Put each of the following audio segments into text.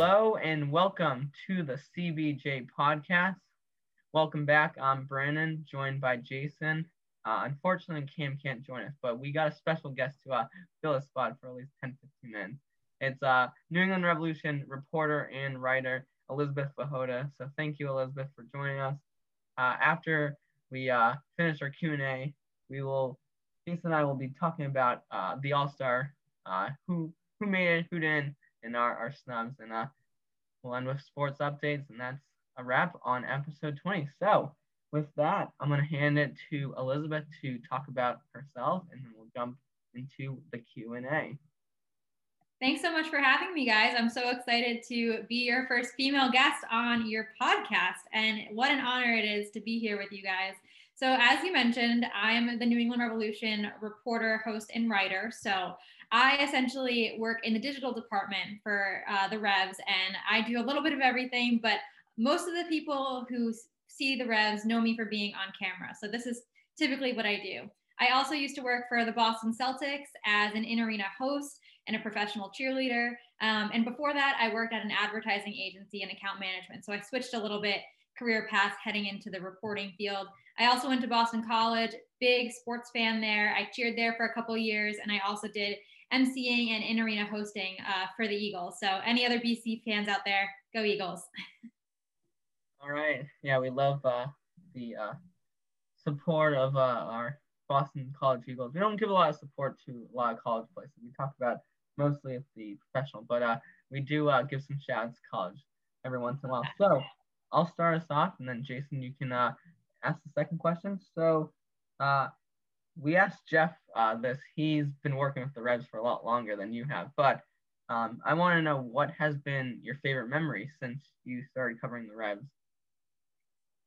Hello and welcome to the CBJ podcast. Welcome back. I'm Brandon, joined by Jason. Uh, unfortunately, Cam can't join us, but we got a special guest to uh, fill a spot for at least 10 15 minutes. It's uh, New England Revolution reporter and writer Elizabeth Pehota. So thank you, Elizabeth, for joining us. Uh, after we uh, finish our Q&A, we will, Jason and I will be talking about uh, the All-Star, uh, who who made it, who didn't, and our, our snubs. And uh, we'll end with sports updates, and that's a wrap on episode 20. So with that, I'm going to hand it to Elizabeth to talk about herself, and then we'll jump into the Q&A. Thanks so much for having me, guys. I'm so excited to be your first female guest on your podcast. And what an honor it is to be here with you guys. So, as you mentioned, I'm the New England Revolution reporter, host, and writer. So, I essentially work in the digital department for uh, the Revs, and I do a little bit of everything, but most of the people who see the Revs know me for being on camera. So, this is typically what I do. I also used to work for the Boston Celtics as an in arena host and a professional cheerleader. Um, and before that, I worked at an advertising agency and account management. So I switched a little bit career path heading into the reporting field. I also went to Boston College, big sports fan there. I cheered there for a couple years, and I also did emceeing and in arena hosting uh, for the Eagles. So, any other BC fans out there, go Eagles. All right. Yeah, we love uh, the uh, support of uh, our Boston College Eagles. We don't give a lot of support to a lot of college places. We talk about mostly the professional, but uh, we do uh, give some shout outs to college every once in a while. So I'll start us off, and then Jason, you can ask the second question. So we asked Jeff uh, this. He's been working with the Revs for a lot longer than you have, but um, I want to know what has been your favorite memory since you started covering the Revs.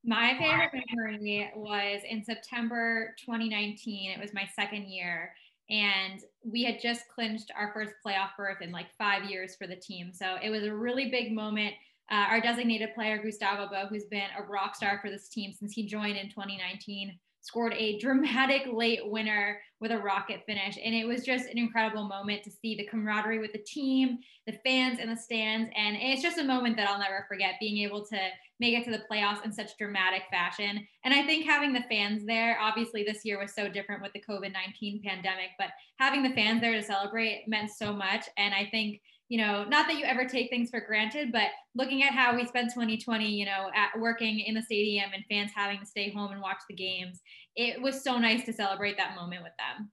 My favorite memory was in September 2019. It was my second year, and we had just clinched our first playoff berth in like five years for the team. So it was a really big moment. Uh, our designated player, Gustavo Bou, who's been a rock star for this team since he joined in 2019, scored a dramatic late winner with a rocket finish. And it was just an incredible moment to see the camaraderie with the team, the fans in the stands. And it's just a moment that I'll never forget being able to make it to the playoffs in such dramatic fashion. And I think having the fans there, obviously this year was so different with the COVID 19 pandemic, but having the fans there to celebrate meant so much. And I think you know, not that you ever take things for granted, but looking at how we spent 2020, you know, at working in the stadium and fans having to stay home and watch the games, it was so nice to celebrate that moment with them.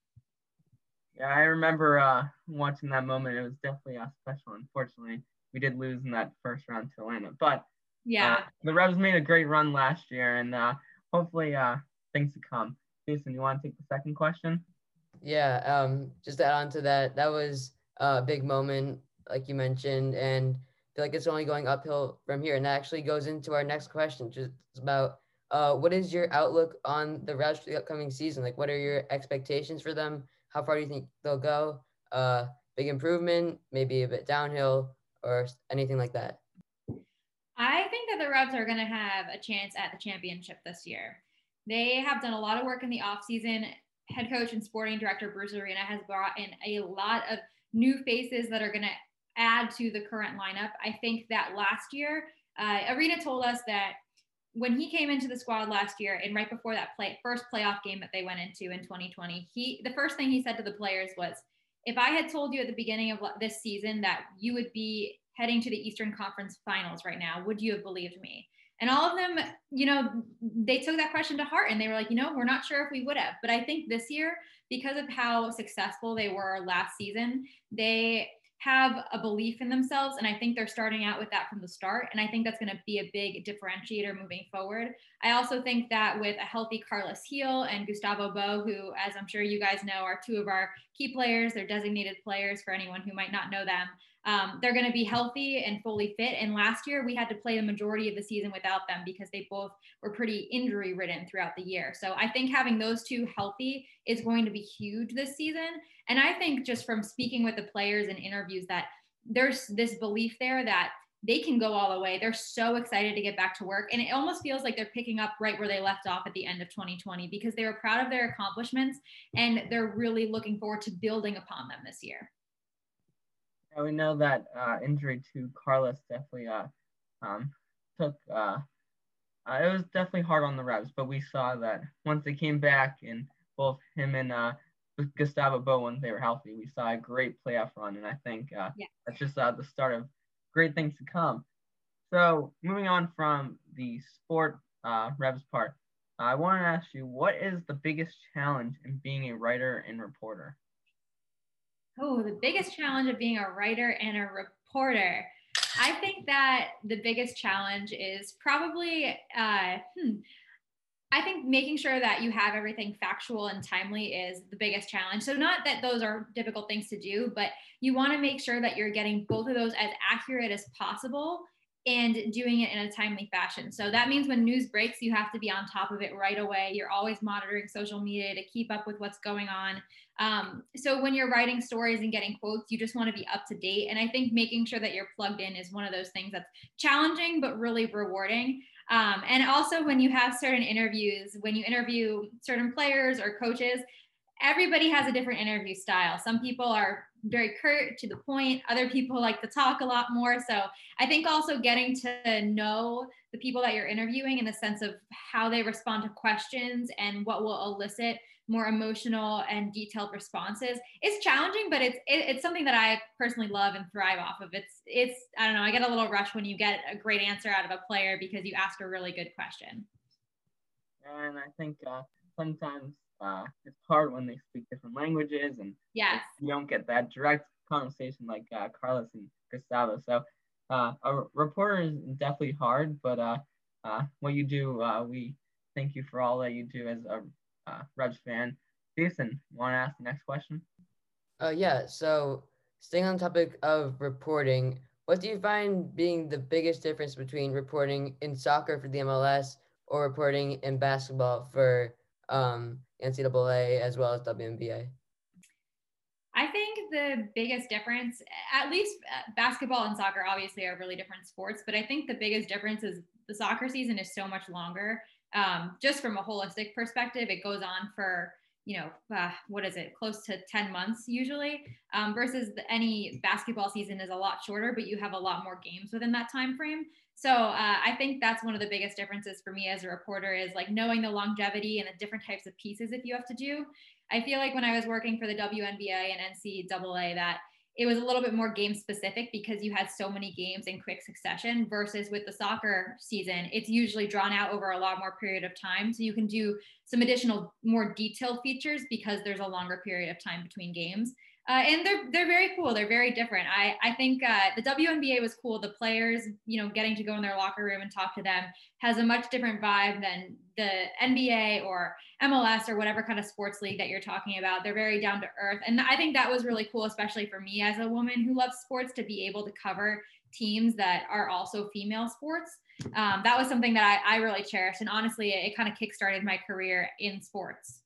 Yeah, I remember uh, watching that moment. It was definitely a special. Unfortunately, we did lose in that first round to Atlanta, but yeah, uh, the Revs made a great run last year, and uh, hopefully uh, things to come. Jason, you want to take the second question? Yeah, um, just to add on to that, that was a big moment like you mentioned, and I feel like it's only going uphill from here. And that actually goes into our next question, just about uh, what is your outlook on the Revs for the upcoming season? Like, what are your expectations for them? How far do you think they'll go? Uh, big improvement, maybe a bit downhill, or anything like that? I think that the Revs are going to have a chance at the championship this year. They have done a lot of work in the offseason. Head coach and sporting director Bruce Arena has brought in a lot of new faces that are going to add to the current lineup. I think that last year, uh, Arena told us that when he came into the squad last year and right before that play, first playoff game that they went into in 2020, he the first thing he said to the players was, "If I had told you at the beginning of this season that you would be heading to the Eastern Conference Finals right now, would you have believed me?" And all of them, you know, they took that question to heart and they were like, you know, we're not sure if we would have. But I think this year, because of how successful they were last season, they have a belief in themselves. And I think they're starting out with that from the start. And I think that's going to be a big differentiator moving forward. I also think that with a healthy Carlos Gil and Gustavo Bou, who, as I'm sure you guys know, are two of our key players, they're designated players for anyone who might not know them. Um, they're going to be healthy and fully fit. And last year, we had to play the majority of the season without them because they both were pretty injury ridden throughout the year. So I think having those two healthy is going to be huge this season. And I think just from speaking with the players and interviews that there's this belief there that they can go all the way. They're so excited to get back to work. And it almost feels like they're picking up right where they left off at the end of 2020 because they were proud of their accomplishments and they're really looking forward to building upon them this year. Yeah, we know that uh, injury to Carlos definitely uh, um, took. Uh, uh, it was definitely hard on the Revs, but we saw that once they came back and both him and uh, Gustavo Bou, when they were healthy, we saw a great playoff run, and I think uh, yeah. that's just uh, the start of great things to come. So moving on from the sport uh, Revs part, I want to ask you, what is the biggest challenge in being a writer and reporter? Oh, the biggest challenge of being a writer and a reporter. I think that the biggest challenge is probably, uh, hmm, I think making sure that you have everything factual and timely is the biggest challenge. So, not that those are difficult things to do, but you want to make sure that you're getting both of those as accurate as possible and doing it in a timely fashion. So that means when news breaks, you have to be on top of it right away. You're always monitoring social media to keep up with what's going on. Um, so when you're writing stories and getting quotes, you just want to be up to date. And I think making sure that you're plugged in is one of those things that's challenging, but really rewarding. Um, and also when you have certain interviews, when you interview certain players or coaches, everybody has a different interview style. Some people are very curt to the point. Other people like to talk a lot more. So I think also getting to know the people that you're interviewing in the sense of how they respond to questions and what will elicit more emotional and detailed responses. It's challenging but it's it, it's something that i personally love and thrive off of. It's it's i don't know i get a little rush when you get a great answer out of a player because you ask a really good question. And i think uh, sometimes uh, it's hard when they speak different languages and yes. you don't get that direct conversation like uh, Carlos and Gustavo. So uh, a reporter is definitely hard, but uh, uh, what you do, uh, we thank you for all that you do as a uh, Revs fan. Jason, want to ask the next question? Uh, yeah. So staying on the topic of reporting, what do you find being the biggest difference between reporting in soccer for the MLS or reporting in basketball for um, NCAA as well as WNBA? I think the biggest difference, at least uh, basketball and soccer, obviously are really different sports, but I think the biggest difference is the soccer season is so much longer. Um, just from a holistic perspective, it goes on for you know uh, what is it? Close to 10 months usually um, versus the, any basketball season is a lot shorter but you have a lot more games within that time frame. So uh, i think that's one of the biggest differences for me as a reporter is like knowing the longevity and the different types of pieces if you have to do. I feel like when i was working for the WNBA and ncaa that it was a little bit more game specific because you had so many games in quick succession versus with the soccer season it's usually drawn out over a lot more period of time. So you can do some additional more detailed features because there's a longer period of time between games uh, and they're they're very cool. They're very different. I I think uh, the WNBA was cool. The players, you know, getting to go in their locker room and talk to them has a much different vibe than the NBA or MLS or whatever kind of sports league that you're talking about. They're very down to earth, and I think that was really cool, especially for me as a woman who loves sports, to be able to cover teams that are also female sports. Um, that was something that I, I really cherished, and honestly, it, it kind of kickstarted my career in sports.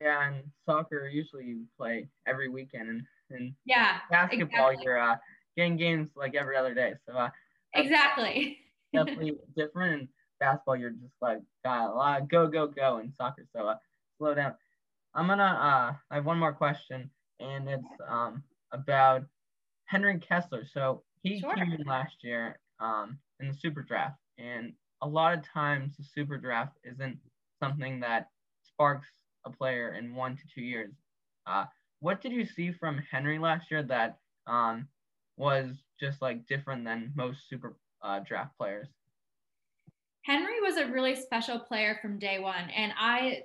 Yeah, and soccer usually you play every weekend, and, and yeah, basketball exactly. you're uh, getting games like every other day. So uh, exactly, definitely different. In basketball, you're just like got a lot go go go, and soccer, so uh, slow down. I'm gonna uh, I have one more question, and it's um about Henry Kessler. So he sure. came in last year um in the super draft, and a lot of times the super draft isn't something that sparks a player in one to two years. Uh, what did you see from Henry last year that um, was just like different than most super uh, draft players? Henry was a really special player from day one. And I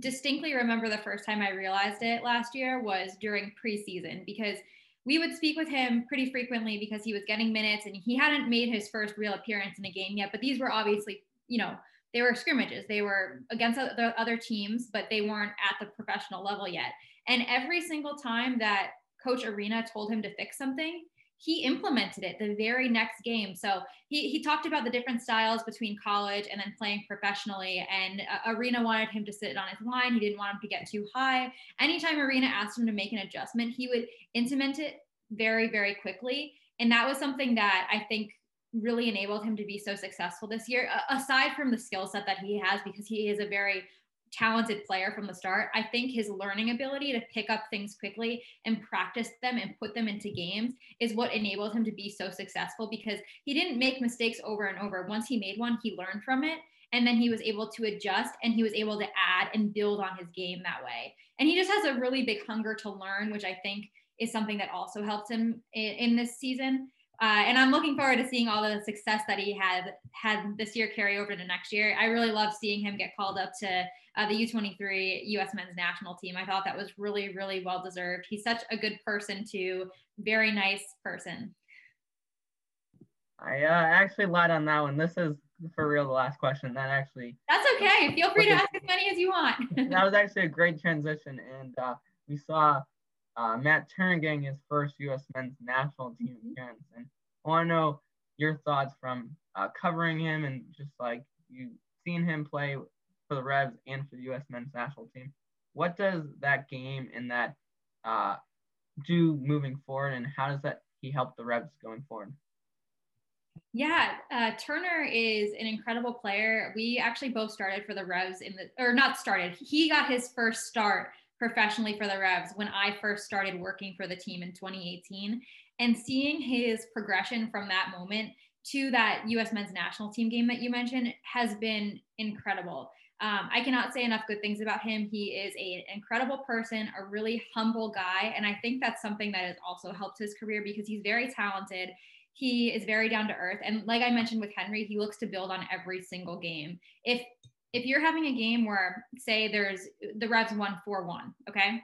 distinctly remember the first time I realized it last year was during preseason because we would speak with him pretty frequently because he was getting minutes and he hadn't made his first real appearance in a game yet. But these were obviously, you know, they were scrimmages. They were against the other teams, but they weren't at the professional level yet. And every single time that Coach Arena told him to fix something, he implemented it the very next game. So he, he talked about the different styles between college and then playing professionally. And uh, Arena wanted him to sit on his line. He didn't want him to get too high. Anytime Arena asked him to make an adjustment, he would implement it very, very quickly. And that was something that I think really enabled him to be so successful this year, aside from the skill set that he has, because he is a very talented player from the start. I think his learning ability to pick up things quickly and practice them and put them into games is what enabled him to be so successful because he didn't make mistakes over and over. Once he made one, he learned from it and then he was able to adjust and he was able to add and build on his game that way. And he just has a really big hunger to learn, which I think is something that also helps him in, in this season. Uh, and I'm looking forward to seeing all the success that he had had this year carry over to next year. I really love seeing him get called up to uh, the U23 U.S. Men's National Team. I thought that was really, really well deserved. He's such a good person too, very nice person. I uh, actually lied on that one. This is for real the last question. That actually. That's okay. Feel free to ask as many as you want. that was actually a great transition, and uh, we saw uh, Matt Turner getting his first U.S. Men's National Team mm-hmm. appearance, and I want to know your thoughts from uh, covering him and just like you seeing him play for the Revs and for the U.S. Men's National Team. What does that game and that uh, do moving forward, and how does that he help the Revs going forward? Yeah, uh, Turner is an incredible player. We actually both started for the Revs in the, or not started. He got his first start professionally for the Revs when I first started working for the team in 2018. And seeing his progression from that moment to that U.S. men's national team game that you mentioned has been incredible. Um, I cannot say enough good things about him. He is an incredible person, a really humble guy. And I think that's something that has also helped his career because he's very talented he is very down to earth and like i mentioned with henry he looks to build on every single game if if you're having a game where say there's the revs won 4-1 okay?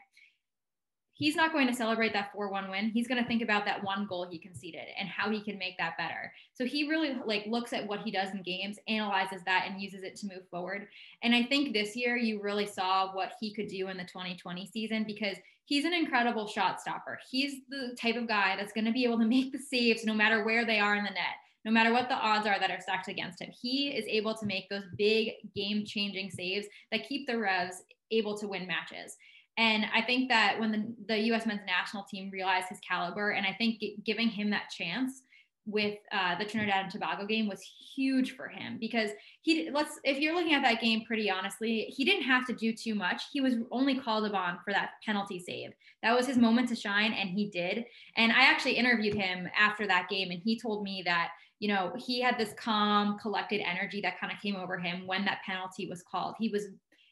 He's not going to celebrate that 4-1 win. He's going to think about that one goal he conceded and how he can make that better. So he really like looks at what he does in games analyzes that and uses it to move forward. And i think this year you really saw what he could do in the 2020 season because he's an incredible shot stopper. He's the type of guy that's going to be able to make the saves no matter where they are in the net no matter what the odds are that are stacked against him he is able to make those big game changing saves that keep the revs able to win matches and I think that when the, the U.S. men's national team realized his caliber, and I think giving him that chance with uh, the Trinidad and Tobago game was huge for him because he let's if you're looking at that game pretty honestly, he didn't have to do too much. He was only called upon for that penalty save. That was his moment to shine, and he did. And I actually interviewed him after that game, and he told me that you know he had this calm, collected energy that kind of came over him when that penalty was called. He was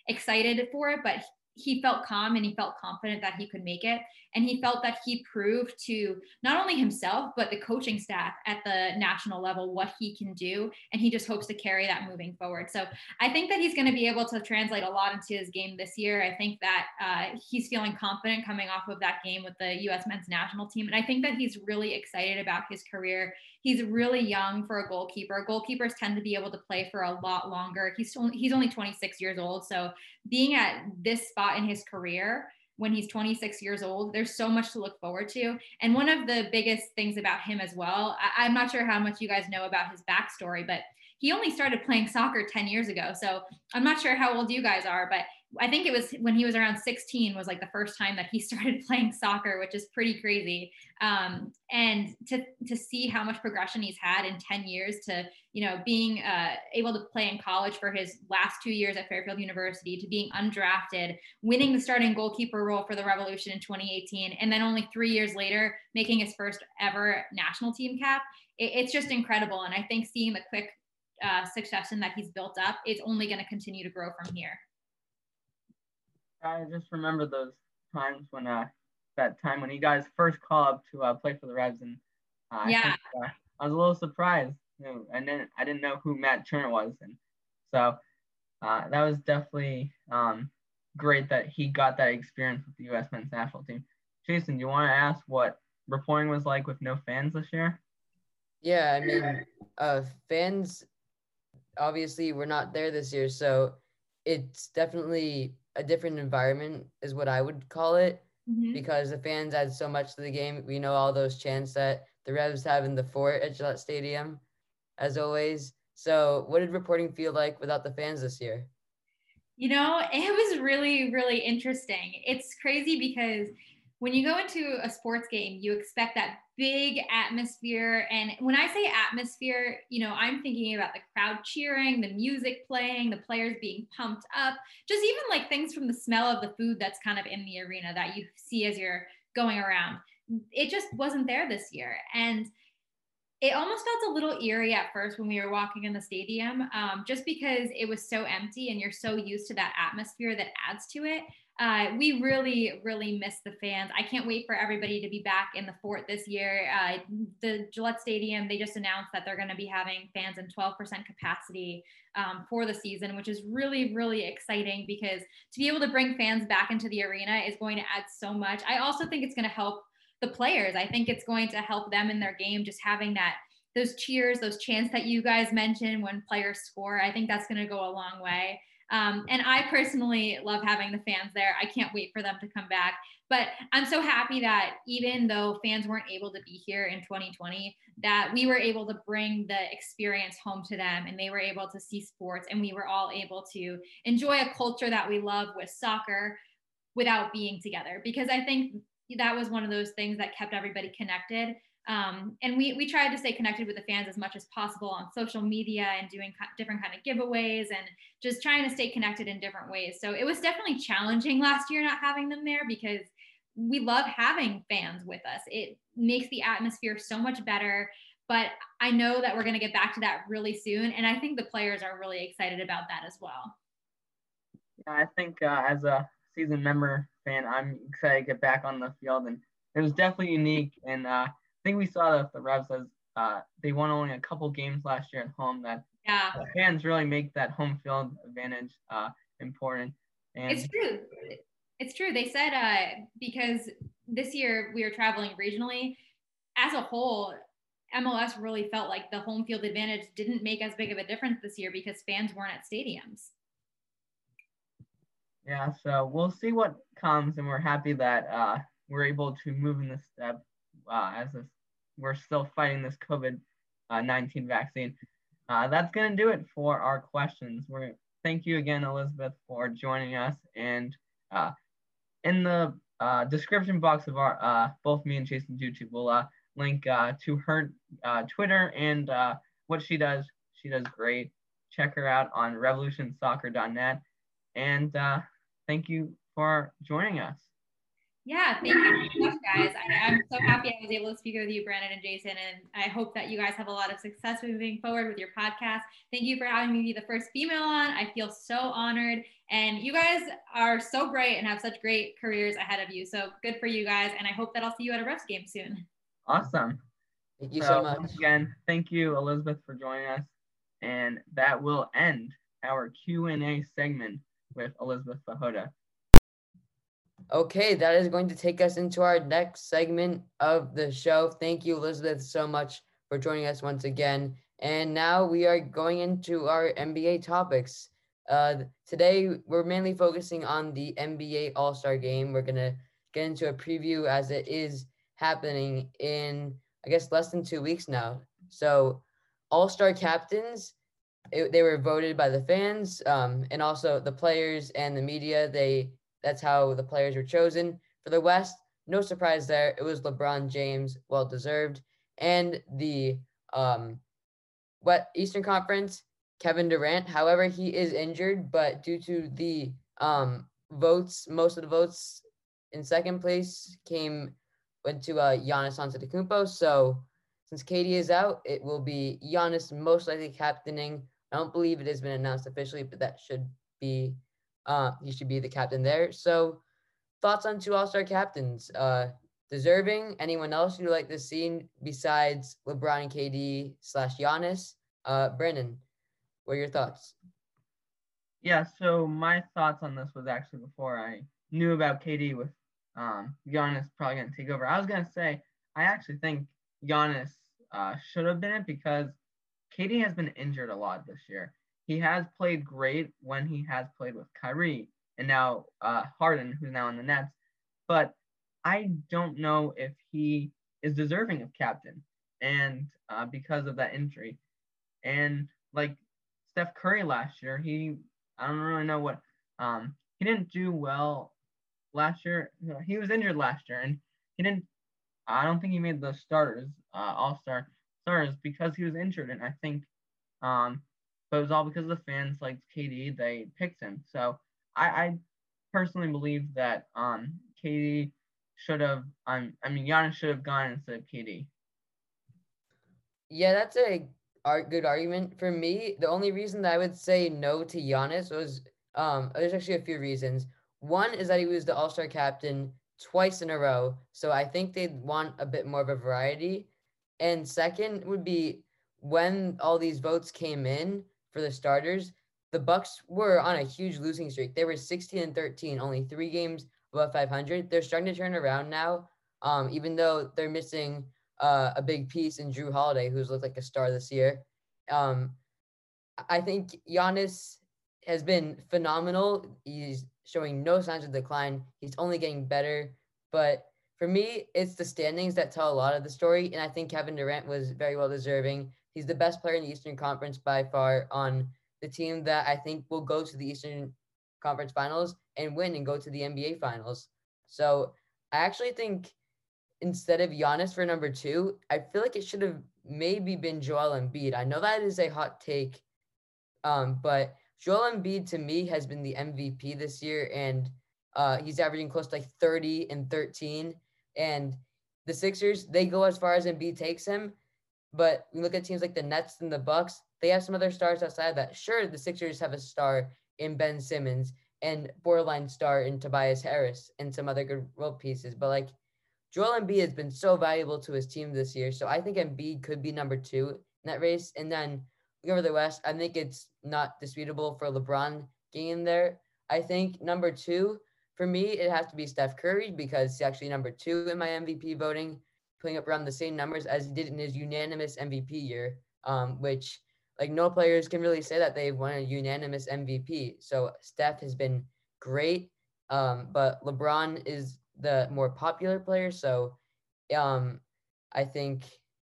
excited for it, but he felt calm and he felt confident that he could make it. And he felt that he proved to not only himself, but the coaching staff at the national level what he can do. And he just hopes to carry that moving forward. So I think that he's going to be able to translate a lot into his game this year. I think that uh, he's feeling confident coming off of that game with the U.S. men's national team. And I think that he's really excited about his career. He's really young for a goalkeeper. Goalkeepers tend to be able to play for a lot longer. He's only, he's only 26 years old. So being at this spot in his career when he's 26 years old. There's so much to look forward to. And one of the biggest things about him as well, I, am not sure how much you guys know about his backstory, but he only started playing soccer 10 years ago. So I'm not sure how old you guys are, but I think it was when he was around 16 was like the first time that he started playing soccer, which is pretty crazy. Um, and to to see how much progression he's had in 10 years to you know being uh, able to play in college for his last two years at Fairfield University to being undrafted, winning the starting goalkeeper role for the Revolution in 2018, and then only three years later making his first ever national team cap. It, it's just incredible, and I think seeing the quick uh, succession that he's built up, it's only going to continue to grow from here. I just remember those times when uh that time when you guys first called up to uh, play for the Revs, and uh, yeah, I, think, uh, I was a little surprised, and then I didn't know who Matt Turner was, and so uh, that was definitely um, great that he got that experience with the U.S. men's national team. Jason, do you want to ask what reporting was like with no fans this year? Yeah, I mean, uh, fans obviously were not there this year, so it's definitely a different environment is what I would call it mm-hmm. because the fans add so much to the game. We know all those chants that the Revs have in the fort at Gillette Stadium, as always. So, what did reporting feel like without the fans this year? You know, it was really, really interesting. It's crazy because when you go into a sports game, you expect that big atmosphere. And when I say atmosphere, you know, I'm thinking about the crowd cheering, the music playing, the players being pumped up, just even like things from the smell of the food that's kind of in the arena that you see as you're going around. It just wasn't there this year. And it almost felt a little eerie at first when we were walking in the stadium, um, just because it was so empty and you're so used to that atmosphere that adds to it. Uh, we really, really miss the fans. I can't wait for everybody to be back in the fort this year. Uh, the Gillette Stadium, they just announced that they're going to be having fans in 12% capacity um, for the season, which is really, really exciting because to be able to bring fans back into the arena is going to add so much. I also think it's going to help the players. I think it's going to help them in their game, just having that those cheers, those chants that you guys mentioned when players score. I think that's going to go a long way. Um, and I personally love having the fans there. I can't wait for them to come back. But I'm so happy that even though fans weren't able to be here in 2020, that we were able to bring the experience home to them and they were able to see sports and we were all able to enjoy a culture that we love with soccer without being together. Because I think that was one of those things that kept everybody connected um, and we, we tried to stay connected with the fans as much as possible on social media and doing different kind of giveaways and just trying to stay connected in different ways. So it was definitely challenging last year not having them there because we love having fans with us. It makes the atmosphere so much better. But I know that we're going to get back to that really soon. And I think the players are really excited about that as well. Yeah, I think uh, as a season member fan, I'm excited to get back on the field. And it was definitely unique. And uh, think we saw that the Revs as uh, they won only a couple games last year at home. That yeah. fans really make that home field advantage uh, important. And it's true. It's true. They said uh, because this year we are traveling regionally, as a whole, MLS really felt like the home field advantage didn't make as big of a difference this year because fans weren't at stadiums. Yeah, so we'll see what comes, and we're happy that uh, we're able to move in this step uh, as this we're still fighting this COVID uh, 19 vaccine. Uh, that's going to do it for our questions. We're thank you again, Elizabeth, for joining us. And uh, in the uh, description box of our uh, both me and Jason's YouTube, we'll uh, link to her Twitter and what she does. She does great. Check her out on revolutionsoccer.net. And thank you for joining us. Yeah, thank you so much, guys. I, am so happy I was able to speak with you, Brandon and Jason, and I hope that you guys have a lot of success moving forward with your podcast. Thank you for having me be the first female on. I feel so honored, and you guys are so bright and have such great careers ahead of you. So good for you guys, and I hope that I'll see you at a Revs game soon. Awesome. Thank you so, so much. Again, thank you, Elizabeth, for joining us, and that will end our Q and A segment with Elizabeth Pehota. Okay, that is going to take us into our next segment of the show. Thank you, Elizabeth, so much for joining us once again. And now we are going into our NBA topics. Uh, today, we're mainly focusing on the NBA All Star game. We're going to get into a preview as it is happening in, I guess, less than two weeks now. So, All Star captains, it, they were voted by the fans um, and also the players and the media. They that's how the players were chosen. For the West, no surprise there. It was LeBron James, well deserved. And the um, what Eastern Conference, Kevin Durant. However, he is injured, but due to the um, votes, most of the votes in second place came went to uh, Giannis Antetokounmpo. So since KD is out, it will be Giannis most likely captaining. I don't believe it has been announced officially, but that should be uh, he should be the captain there. So, thoughts on two All Star captains? Uh, deserving. Anyone else you'd like to see besides LeBron and KD slash Giannis? Uh, Brennan, what are your thoughts? Yeah, so my thoughts on this was actually before I knew about KD with um, Giannis probably going to take over. I was going to say, I actually think Giannis uh, should have been it because KD has been injured a lot this year he has played great when he has played with Kyrie and now uh, Harden, who's now in the Nets. But I don't know if he is deserving of captain, and uh, because of that injury, and like Steph Curry last year, he I don't really know what um, he didn't do well last year. He was injured last year, and he didn't I don't think he made the starters, uh, All Star starters, because he was injured, and I think, um, but it was all because the fans liked KD. They picked him, so I, I personally believe that um KD should have. Um, I mean, Giannis should have gone instead of KD. Yeah, that's a good argument for me. The only reason that I would say no to Giannis was um, there's actually a few reasons. One is that he was the All Star captain twice in a row, so I think they'd want a bit more of a variety. And second would be when all these votes came in for the starters, the Bucks were on a huge losing streak. They were 16 and 13, only three games above 500. They're starting to turn around now, um, even though they're missing uh, a big piece in Jrue Holiday, who's looked like a star this year. Um, I think Giannis has been phenomenal. He's showing no signs of decline. He's only getting better. But for me, it's the standings that tell a lot of the story. And I think Kevin Durant was very well deserving. He's the best player in the Eastern Conference by far on the team that I think will go to the Eastern Conference Finals and win and go to the NBA Finals. So I actually think instead of Giannis for number two, I feel like it should have maybe been Joel Embiid. I know that is a hot take, um, but Joel Embiid to me has been the MVP this year, and uh, he's averaging close to like 30 and 13. And the Sixers, they go as far as Embiid takes him. But we look at teams like the Nets and the Bucks, they have some other stars outside of that. Sure, the Sixers have a star in Ben Simmons and borderline star in Tobias Harris and some other good role pieces. But like Joel Embiid has been so valuable to his team this year. So I think Embiid could be number two in that race. And then over the West, I think it's not disputable for LeBron getting there. I think number two, for me, it has to be Steph Curry because he's actually number two in my MVP voting, putting up around the same numbers as he did in his unanimous MVP year, um, which like no players can really say that they've won a unanimous MVP. So Steph has been great, um, but LeBron is the more popular player. So um, I think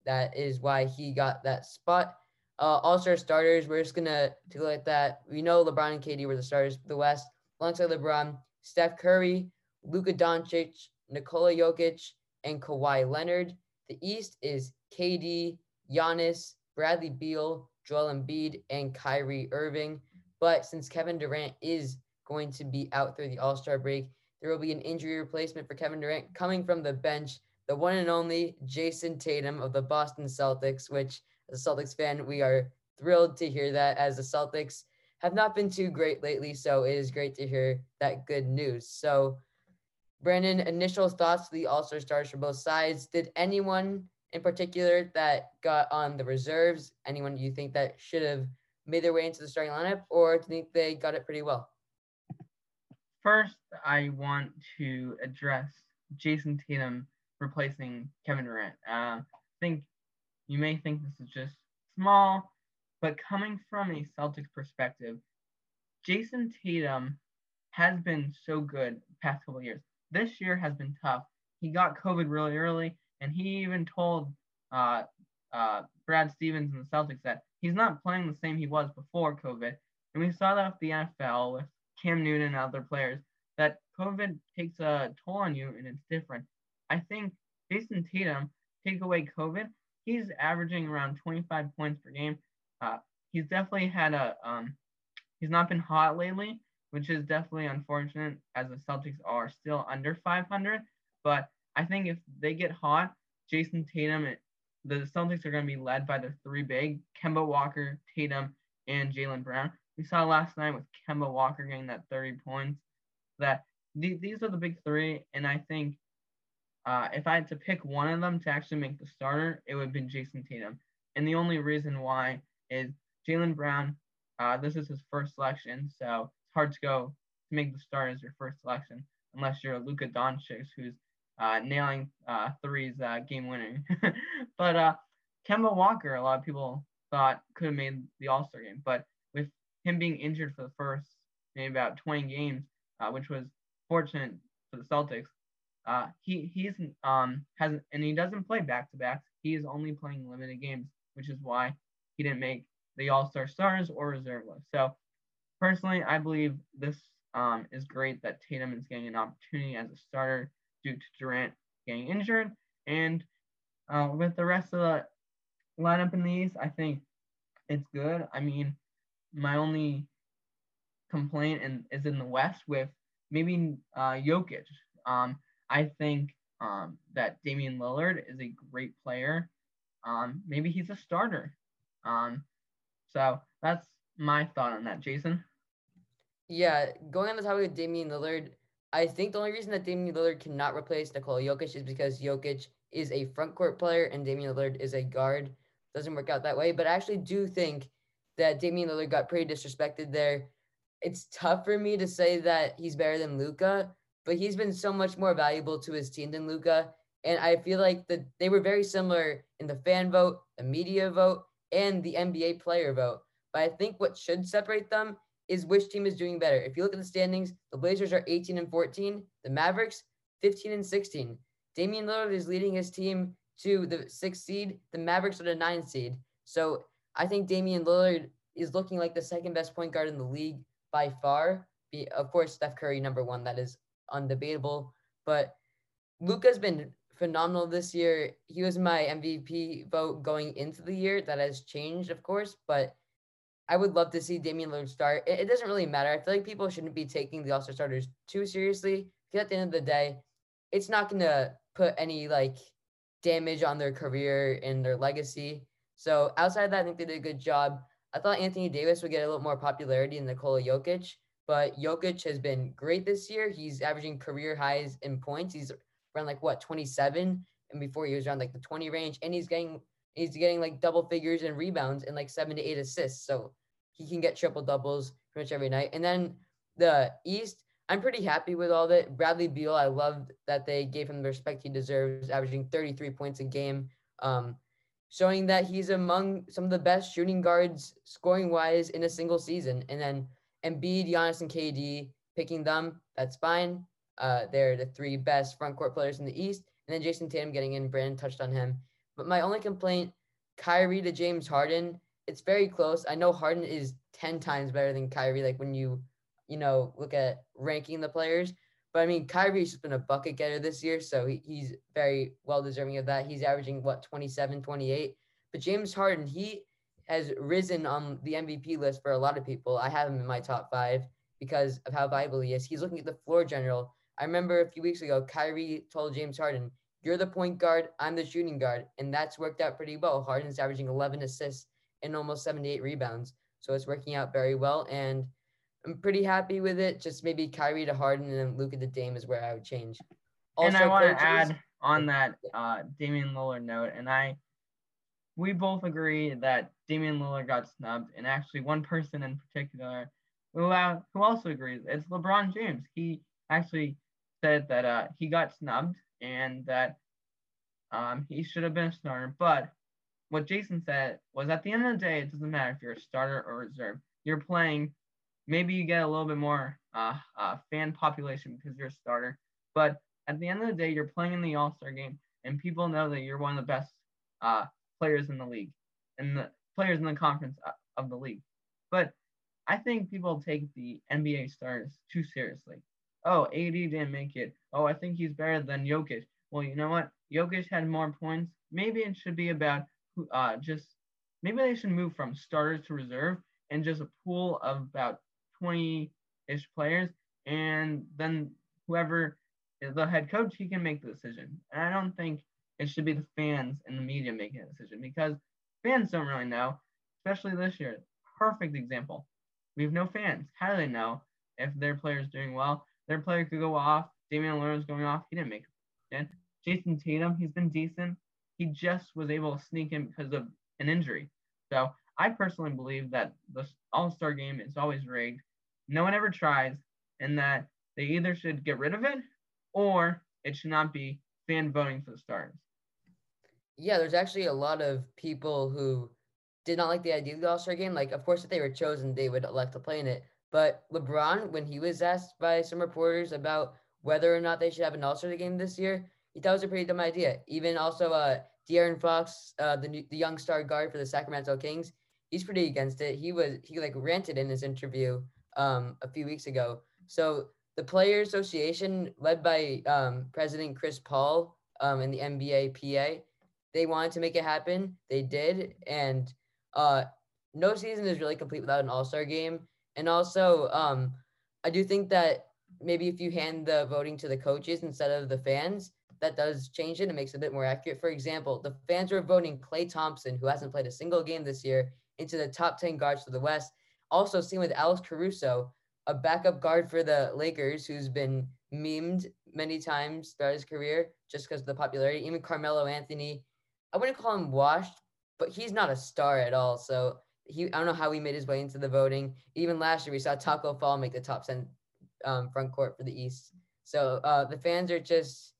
that is why he got that spot. Uh, All Star starters, we're just gonna a look that. We know LeBron and KD were the starters for the West. Alongside LeBron, Steph Curry, Luka Doncic, Nikola Jokic, and Kawhi Leonard. The East is KD, Giannis, Bradley Beal, Joel Embiid, and Kyrie Irving. But since Kevin Durant is going to be out through the All Star break, there will be an injury replacement for Kevin Durant coming from the bench, the one and only Jayson Tatum of the Boston Celtics, which as a Celtics fan, we are thrilled to hear that as the Celtics have not been too great lately. So it is great to hear that good news. So, Brandon, initial thoughts to the All Star stars for both sides. Did anyone in particular that got on the reserves? Anyone you think that should have made their way into the starting lineup, or do you think they got it pretty well? First, I want to address Jayson Tatum replacing Kevin Durant. Uh, I think you may think this is just small, but coming from a Celtics perspective, Jayson Tatum has been so good past couple years. This year has been tough. He got COVID really early, and he even told uh, uh, Brad Stevens and the Celtics that he's not playing the same he was before COVID. And we saw that with the NFL with Cam Newton and other players that COVID takes a toll on you and it's different. I think Jayson Tatum, take away COVID, he's averaging around 25 points per game. Uh, he's definitely had a um, he's not been hot lately, which is definitely unfortunate as the Celtics are still under 500. But I think if they get hot, Jayson Tatum, the Celtics are going to be led by the three big Kemba Walker, Tatum, and Jaylen Brown. We saw last night with Kemba Walker getting that 30 points. That th- these are the big three, and I think uh, if I had to pick one of them to actually make the starter, it would have been Jayson Tatum. And the only reason why is Jaylen Brown. Uh, this is his first selection, so hard to go to make the start as your first selection unless you're Luka Doncic, who's uh, nailing uh, threes uh, game winning. but uh, Kemba Walker, a lot of people thought could have made the All Star game, but with him being injured for the first maybe about 20 games, uh, which was fortunate for the Celtics, uh, he he's um has and he doesn't play back to backs. He is only playing limited games, which is why he didn't make the All Star stars or reserve list. So personally, I believe this um is great that Tatum is getting an opportunity as a starter due to Durant getting injured. And uh, with the rest of the lineup in the East, I think it's good. I mean, my only complaint in, is in the West with maybe uh, Jokic. Um, I think um, that Damian Lillard is a great player. Um, maybe he's a starter. Um, so that's my thought on that, Jason. Yeah, going on the topic of Damian Lillard, I think the only reason that Damian Lillard cannot replace Nikola Jokic is because Jokic is a front court player and Damian Lillard is a guard. Doesn't work out that way, but I actually do think that Damian Lillard got pretty disrespected there. It's tough for me to say that he's better than Luka, but he's been so much more valuable to his team than Luka. And I feel like that they were very similar in the fan vote, the media vote, and the NBA player vote. But I think what should separate them is which team is doing better. If you look at the standings, the Blazers are 18 and 14, the Mavericks 15 and 16. Damian Lillard is leading his team to the sixth seed, the Mavericks are the ninth seed. So I think Damian Lillard is looking like the second best point guard in the league by far. Be, of course, Steph Curry, number one, that is undebatable. But Luka's been phenomenal this year. He was my MVP vote going into the year. That has changed, of course, but I would love to see Damian Lillard start. It, it doesn't really matter. I feel like people shouldn't be taking the All Star starters too seriously because at the end of the day, it's not going to put any like damage on their career and their legacy. So outside of that, I think they did a good job. I thought Anthony Davis would get a little more popularity than Nikola Jokic, but Jokic has been great this year. He's averaging career highs in points. He's around like what 27, and before he was around like the 20 range, and he's getting he's getting like double figures in rebounds and like seven to eight assists. So he can get triple doubles pretty much every night. And then the East, I'm pretty happy with all that. Bradley Beal, I loved that they gave him the respect he deserves, averaging 33 points a game, um, showing that he's among some of the best shooting guards scoring wise in a single season. And then Embiid, Giannis, and KD picking them, that's fine. Uh, they're the three best front court players in the East. And then Jayson Tatum getting in, Brandon touched on him. But my only complaint, Kyrie to James Harden, it's very close. I know Harden is 10 times better than Kyrie, like when you, you know, look at ranking the players. But I mean, Kyrie's just been a bucket getter this year, so he, he's very well deserving of that. He's averaging, what, 27, 28. But James Harden, he has risen on the MVP list for a lot of people. I have him in my top five because of how valuable he is. He's looking at the floor general. I remember a few weeks ago, Kyrie told James Harden, You're the point guard, I'm the shooting guard. And that's worked out pretty well. Harden's averaging 11 assists and almost 78 rebounds. So it's working out very well. And I'm pretty happy with it. Just maybe Kyrie to Harden and then Luka to Dame is where I would change. Also, and I want to add on that uh, Damian Lillard note, and I, we both agree that Damian Lillard got snubbed, and actually one person in particular who, uh, who also agrees, it's LeBron James. He actually said that uh, he got snubbed and that um, he should have been a starter, but what Jason said was at the end of the day, it doesn't matter if you're a starter or reserve. You're playing. Maybe you get a little bit more uh, uh, fan population because you're a starter, but at the end of the day, you're playing in the All Star game, and people know that you're one of the best uh, players in the league, and the players in the conference uh, of the league. But I think people take the NBA stars too seriously. Oh, AD didn't make it. Oh, I think he's better than Jokic. Well, you know what? Jokic had more points. Maybe it should be about uh, just maybe they should move from starters to reserve and just a pool of about 20 ish players. And then whoever is the head coach, he can make the decision. And I don't think it should be the fans and the media making a decision because fans don't really know, especially this year. Perfect example. We have no fans. How do they know if their player is doing well? Their player could go off. Damian Lillard's going off. He didn't make it. Jayson Tatum, he's been decent he just was able to sneak in because of an injury. So I personally believe that the All Star game is always rigged. No one ever tries, and that they either should get rid of it or it should not be fan voting for the stars. Yeah, there's actually a lot of people who did not like the idea of the All Star game. Like, of course, if they were chosen, they would elect to play in it. But LeBron, when he was asked by some reporters about whether or not they should have an All Star game this year, he thought it was a pretty dumb idea. Even also, uh, De'Aaron Fox, uh, the the young star guard for the Sacramento Kings, he's pretty against it. He was he like ranted in his interview um, a few weeks ago. So the Player Association, led by um, President Chris Paul, um, in the NBA PA. They wanted to make it happen. They did. And uh, no season is really complete without an all star game. And also, um, I do think that maybe if you hand the voting to the coaches instead of the fans, that does change it and makes it a bit more accurate. For example, the fans were voting Klay Thompson, who hasn't played a single game this year, into the top 10 guards for the West. Also, seen with Alex Caruso, a backup guard for the Lakers, who's been memed many times throughout his career just because of the popularity. Even Carmelo Anthony, I wouldn't call him washed, but he's not a star at all. So he, I don't know how he made his way into the voting. Even last year, we saw Tacko Fall make the top 10 um, front court for the East. So uh, the fans are just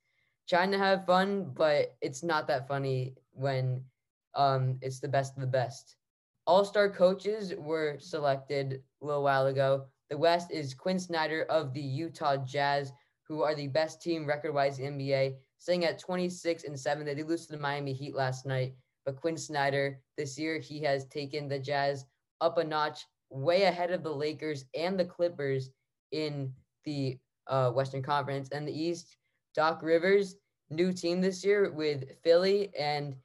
trying to have fun, but it's not that funny when um, it's the best of the best. All star coaches were selected a little while ago. The West is Quinn Snyder of the Utah Jazz, who are the best team record wise in NBA, sitting at 26 and 7. They did lose to the Miami Heat last night, but Quinn Snyder, this year, he has taken the Jazz up a notch, way ahead of the Lakers and the Clippers in the uh, Western Conference. And the East, Doc Rivers, new team this year with Philly and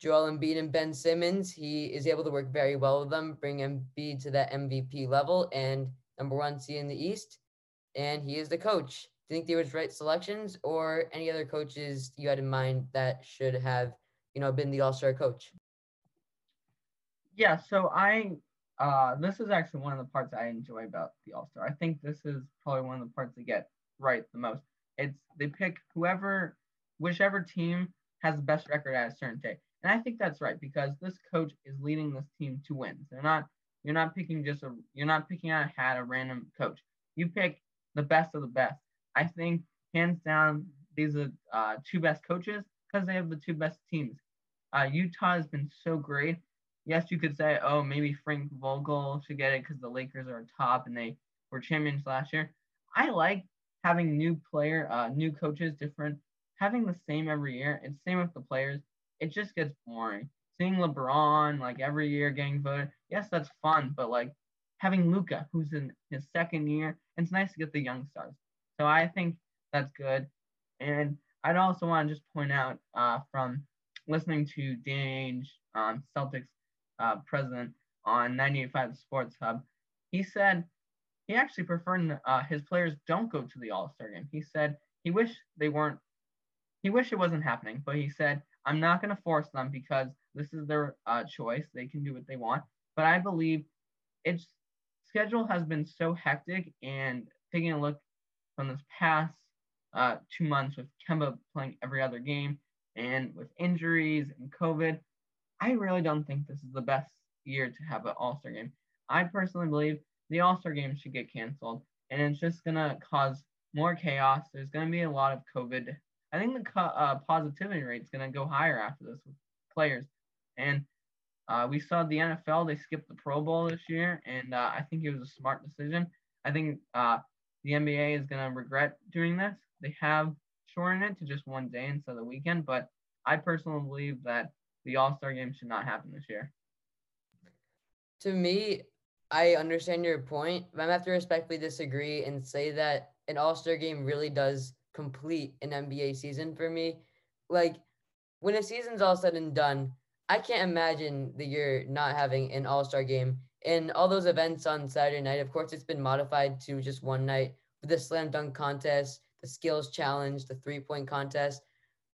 Joel Embiid and Ben Simmons. He is able to work very well with them, bring Embiid to that MVP level and number one seed in the East. And he is the coach. Do you think they was right selections or any other coaches you had in mind that should have, you know, been the all-star coach? Yeah, so I uh, this is actually one of the parts I enjoy about the All Star. I think this is probably one of the parts they get right the most. It's they pick whoever, whichever team has the best record at a certain day, and I think that's right because this coach is leading this team to wins. They're not. You're not picking just a. You're not picking out a hat a random coach. You pick the best of the best. I think hands down these are uh, two best coaches because they have the two best teams. Uh, Utah has been so great yes, you could say, oh, maybe Frank Vogel should get it because the Lakers are top and they were champions last year. I like having new player, uh, new coaches, different, having the same every year. It's same with the players. It just gets boring. Seeing LeBron like every year getting voted, yes, that's fun, but like having Luka, who's in his second year, it's nice to get the young stars. So I think that's good. And I'd also want to just point out uh, from listening to Ainge, um, Celtics uh, president on 98.5 Sports Hub, he said he actually preferred uh, his players don't go to the All Star game. He said he wished they weren't. He wished it wasn't happening, but he said I'm not going to force them because this is their uh, choice. They can do what they want. But I believe its schedule has been so hectic, and taking a look from this past uh, two months with Kemba playing every other game, and with injuries and COVID, I really don't think this is the best year to have an All Star game. I personally believe the All Star game should get canceled, and it's just gonna cause more chaos. There's gonna be a lot of COVID. I think the uh, positivity rate is gonna go higher after this with players, and uh, we saw the NFL they skipped the Pro Bowl this year, and uh, I think it was a smart decision. I think uh, the NBA is gonna regret doing this. They have shortened it to just one day instead of the weekend, but I personally believe that the All Star game should not happen this year. To me, I understand your point, but I'm have to respectfully disagree and say that an All Star game really does complete an NBA season for me. Like when a season's all said and done, I can't imagine the year not having an All Star game. And all those events on Saturday night, of course, it's been modified to just one night with the slam dunk contest, the skills challenge, the three point contest.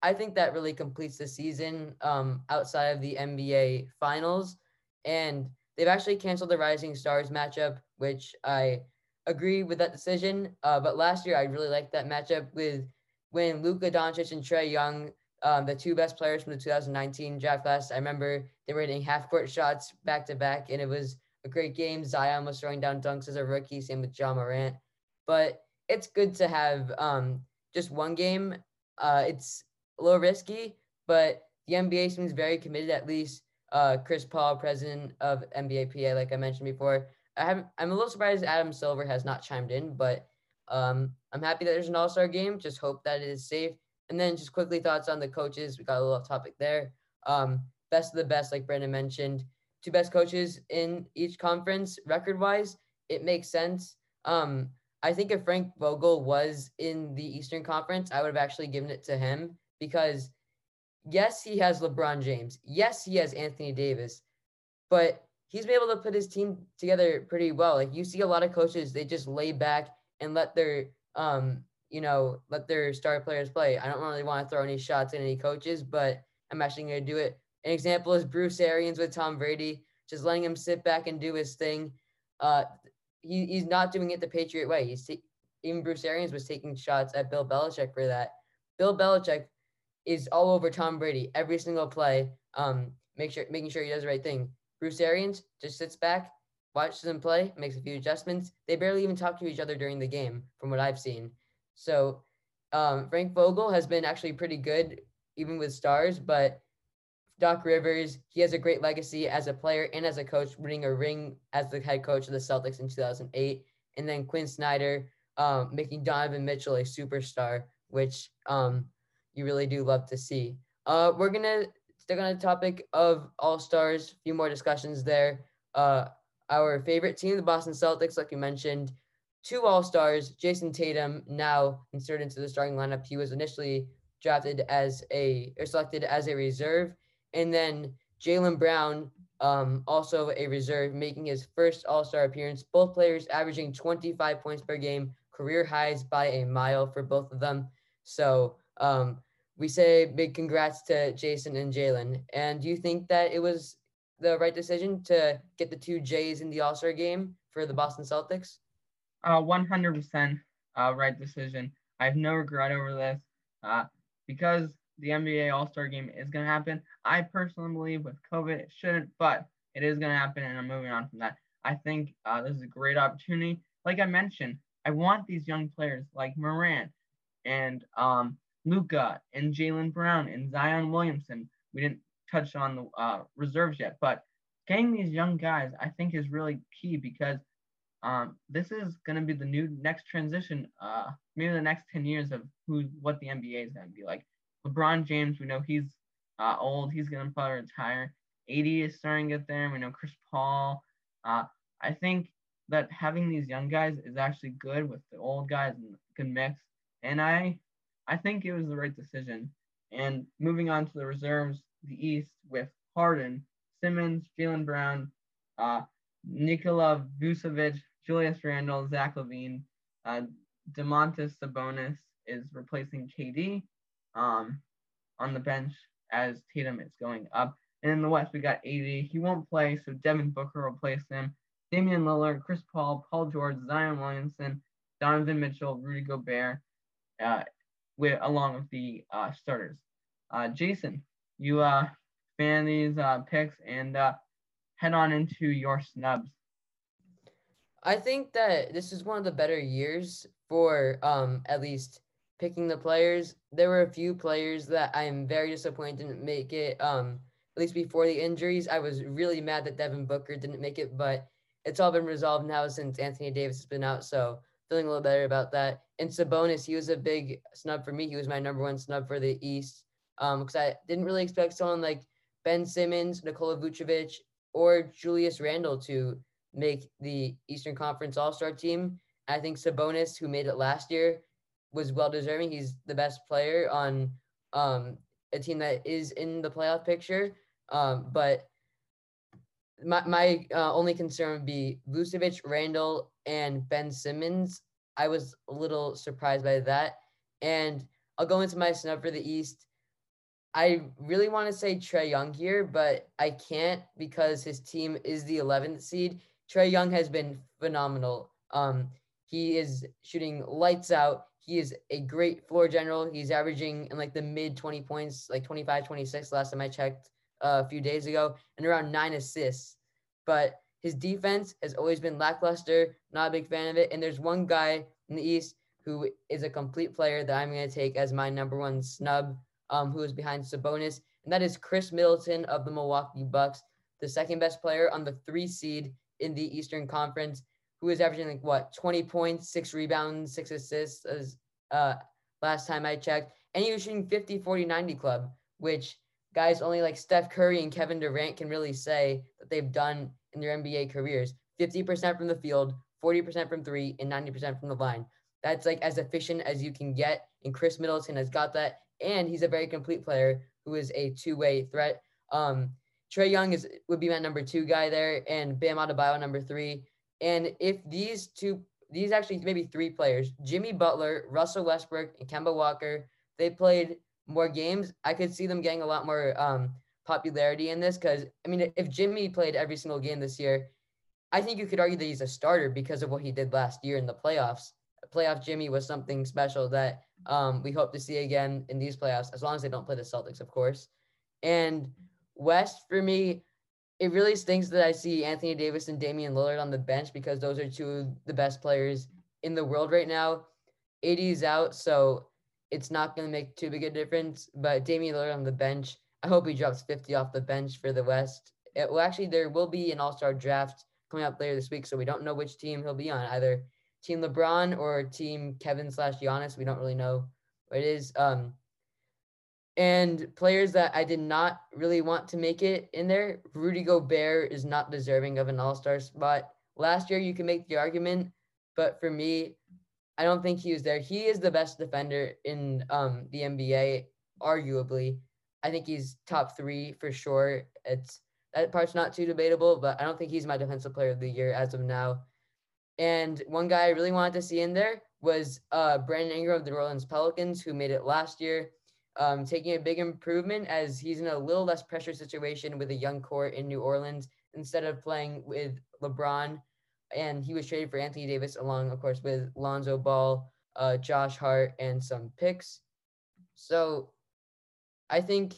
I think that really completes the season um, outside of the NBA finals. And they've actually canceled the Rising Stars matchup, which I agree with that decision. Uh, but last year, I really liked that matchup with when Luka Doncic and Trae Young, um, the two best players from the 2019 draft class. I remember they were hitting half court shots back to back, and it was a great game. Zion was throwing down dunks as a rookie, same with Ja Morant. But it's good to have um, just one game. Uh, it's a little risky, but the NBA seems very committed. At least uh, Chris Paul, president of NBA PA, like I mentioned before. I have I'm a little surprised Adam Silver has not chimed in, but um, I'm happy that there's an All Star game. Just hope that it is safe. And then just quickly thoughts on the coaches. We got a little topic there. Um, best of the best, like Brandon mentioned. Two best coaches in each conference, record wise. It makes sense. Um, I think if Frank Vogel was in the Eastern Conference, I would have actually given it to him because yes, he has LeBron James. Yes, he has Anthony Davis, but he's been able to put his team together pretty well. Like you see a lot of coaches, they just lay back and let their um, you know, let their star players play. I don't really want to throw any shots at any coaches, but I'm actually to do it. An example is Bruce Arians with Tom Brady, just letting him sit back and do his thing. Uh, he, he's not doing it the Patriot way. He's t- even Bruce Arians was taking shots at Bill Belichick for that. Bill Belichick is all over Tom Brady every single play. Um, make sure making sure he does the right thing. Bruce Arians just sits back, watches him play, makes a few adjustments. They barely even talk to each other during the game, from what I've seen. So um, Frank Vogel has been actually pretty good, even with stars. But Doc Rivers, he has a great legacy as a player and as a coach, winning a ring as the head coach of the Celtics in 2008. And then Quinn Snyder, um, making Donovan Mitchell a superstar, which um, you really do love to see. Uh, we're gonna stick on the topic of All Stars. A few more discussions there. Uh, our favorite team, the Boston Celtics, like you mentioned, two All Stars. Jayson Tatum now inserted into the starting lineup. He was initially drafted as a or selected as a reserve, and then Jaylen Brown, um, also a reserve, making his first All Star appearance. Both players averaging 25 points per game, career highs by a mile for both of them. So um, we say big congrats to Jayson and Jaylen. And do you think that it was the right decision to get the two Jays in the All Star game for the Boston Celtics? Uh, 100% uh, right decision. I have no regret over this. Uh, because the NBA All Star game is going to happen, I personally believe with COVID it shouldn't, but it is going to happen, and I'm moving on from that. I think uh, this is a great opportunity. Like I mentioned, I want these young players like Moran and um, Luka and Jaylen Brown and Zion Williamson. We didn't touch on the uh, reserves yet, but getting these young guys, I think, is really key because um, this is going to be the new next transition, uh, maybe the next 10 years of who what the NBA is going to be like. LeBron James, we know he's uh, old, he's going to probably retire. 80 is starting to get there. We know Chris Paul. Uh, I think that having these young guys is actually good with the old guys and good mix. And I, I think it was the right decision. And moving on to the reserves, the East with Harden, Simmons, Jaylen Brown, uh, Nikola Vucevic, Julius Randle, Zach LaVine, uh, Domantas Sabonis is replacing KD um, on the bench as Tatum is going up. And in the West, we got AD. He won't play, so Devin Booker will replace him. Damian Lillard, Chris Paul, Paul George, Zion Williamson, Donovan Mitchell, Rudy Gobert, uh, with along with the uh, starters. Uh, Jason, you uh, fan these uh, picks and uh, head on into your snubs. I think that this is one of the better years for um, at least picking the players. There were a few players that I am very disappointed didn't make it. Um, at least before the injuries, I was really mad that Devin Booker didn't make it, but it's all been resolved now since Anthony Davis has been out. So feeling a little better about that. And Sabonis, he was a big snub for me. He was my number one snub for the East because um, I didn't really expect someone like Ben Simmons, Nikola Vucevic, or Julius Randle to make the Eastern Conference All Star team. I think Sabonis, who made it last year, was well deserving. He's the best player on um, a team that is in the playoff picture. Um, but my my uh, only concern would be Vucevic, Randle, and Ben Simmons. I was a little surprised by that. And I'll go into my snub for the East. I really want to say Trae Young here, but I can't because his team is the 11th seed. Trae Young has been phenomenal. Um, he is shooting lights out. He is a great floor general. He's averaging in like the mid 20 points, like 25, 26 last time I checked uh, a few days ago, and around nine assists. But his defense has always been lackluster. Not a big fan of it. And there's one guy in the East who is a complete player that I'm going to take as my number one snub, um, who is behind Sabonis, and that is Khris Middleton of the Milwaukee Bucks, the second best player on the three seed in the Eastern Conference, who is averaging like what 20 points, six rebounds, six assists as uh, last time I checked. And he was shooting 50, 40, 90 club, which guys only like Steph Curry and Kevin Durant can really say that they've done in their NBA careers. 50% from the field, 40% from three, and 90% from the line. That's like as efficient as you can get. And Khris Middleton has got that. and he's a very complete player who is a two-way threat. Um, Trae Young is would be my number two guy there, and Bam Adebayo number three. And if these two, these actually maybe three players, Jimmy Butler, Russell Westbrook, and Kemba Walker, they played more games. I could see them getting a lot more um, popularity in this because I mean, if Jimmy played every single game this year, I think you could argue that he's a starter because of what he did last year in the playoffs. Playoff Jimmy was something special that um, we hope to see again in these playoffs, as long as they don't play the Celtics, of course. And West, for me, it really stinks that I see Anthony Davis and Damian Lillard on the bench because those are two of the best players in the world right now. AD is out, so it's not going to make too big a difference. But Damian Lillard on the bench, I hope he drops 50 off the bench for the West. It, well, actually, there will be an All Star draft coming up later this week, so we don't know which team he'll be on, either Team LeBron or Team Kevin slash Giannis. We don't really know what it is. Um, and players that I did not really want to make it in there, Rudy Gobert is not deserving of an All Star spot. Last year, you can make the argument, but for me, I don't think he was there. He is the best defender in um, the NBA, arguably. I think he's top three for sure. It's that part's not too debatable, but I don't think he's my defensive player of the year as of now. And one guy I really wanted to see in there was uh, Brandon Ingram of the New Orleans Pelicans, who made it last year, um, taking a big improvement as he's in a little less pressure situation with a young core in New Orleans instead of playing with LeBron. And he was traded for Anthony Davis, along, of course, with Lonzo Ball, uh, Josh Hart, and some picks. So I think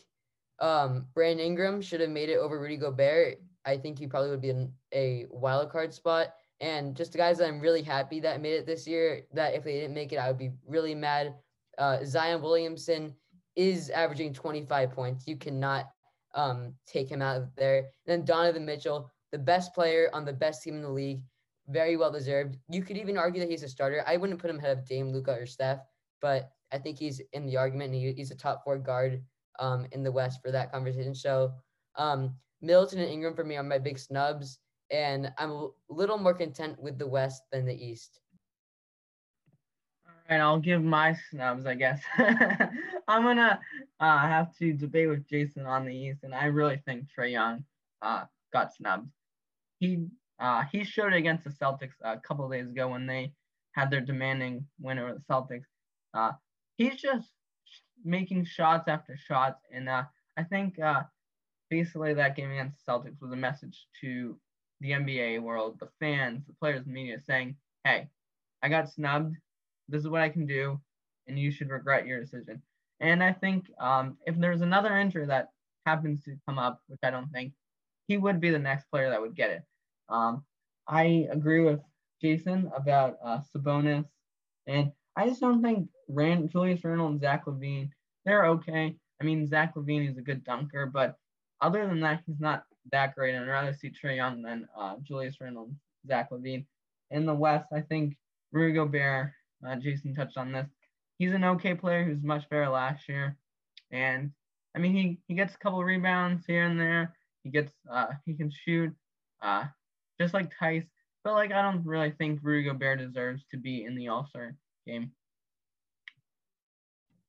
um, Brandon Ingram should have made it over Rudy Gobert. I think he probably would be in a wild card spot. And just the guys that I'm really happy that made it this year, that if they didn't make it, I would be really mad. Uh, Zion Williamson is averaging 25 points. You cannot um, take him out of there. And then Donovan Mitchell, the best player on the best team in the league, very well deserved. You could even argue that he's a starter. I wouldn't put him ahead of Dame, Luka, or Steph, but I think he's in the argument and he, he's a top four guard um, in the West for that conversation. So um, Middleton and Ingram for me are my big snubs, and I'm a little more content with the West than the East. All right, I'll give my snubs, I guess. I'm gonna uh, have to debate with Jason on the East, and I really think Trae Young uh, got snubbed. He uh, he showed it against the Celtics a couple days ago when they had their demanding win over the Celtics. Uh, he's just making shots after shots. And uh, I think uh, basically that game against the Celtics was a message to the NBA world, the fans, the players, the media, saying, hey, I got snubbed. This is what I can do, and you should regret your decision. And I think um, if there's another injury that happens to come up, which I don't think, he would be the next player that would get it. Um, I agree with Jason about uh, Sabonis, and I just don't think Rand, Julius Randle and Zach LaVine, they're okay. I mean, Zach LaVine is a good dunker, but other than that, he's not that great. And I'd rather see Trae Young than uh, Julius Randle and Zach LaVine. In the West, I think Rudy Gobert, uh, Jason touched on this. He's an okay player who's much better last year. And I mean, he, he gets a couple rebounds here and there. He gets, uh, he can shoot, uh, just like Theis. But like, I don't really think Rudy Gobert deserves to be in the All Star game.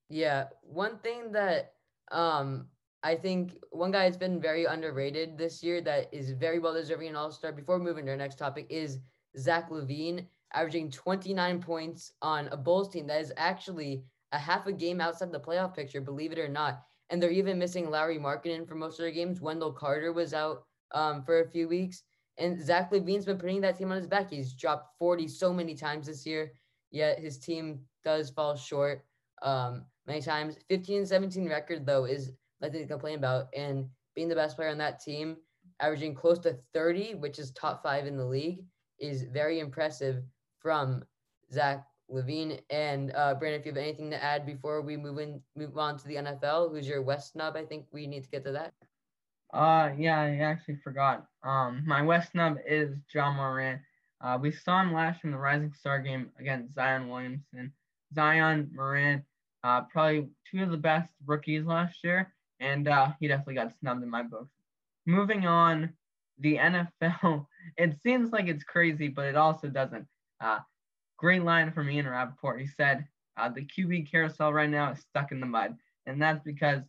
Yeah, one thing that um I think one guy that's been very underrated this year that is very well deserving an All Star. Before moving to our next topic is Zach LaVine averaging 29 points on a Bulls team that is actually a half a game outside the playoff picture, believe it or not. And they're even missing Lauri Markkanen for most of their games. Wendell Carter was out um, for a few weeks. And Zach LaVine's been putting that team on his back. He's dropped 40 so many times this year, yet his team does fall short um, many times. 15 17 record, though, is nothing to complain about. And being the best player on that team, averaging close to 30, which is top five in the league, is very impressive from Zach LaVine. And uh, Brandon, if you have anything to add before we move in, move on to the NFL, who's your West snub? I think we need to get to that. Uh, yeah, I actually forgot. Um, my West snub is Ja Morant. Uh, we saw him last in the Rising Star game against Zion Williamson. Zion Moran, uh, probably two of the best rookies last year, and uh, he definitely got snubbed in my book. Moving on, the NFL. It seems like it's crazy, but it also doesn't. Uh, great line from Ian Rapoport. He said, uh, "The QB carousel right now is stuck in the mud. and that's because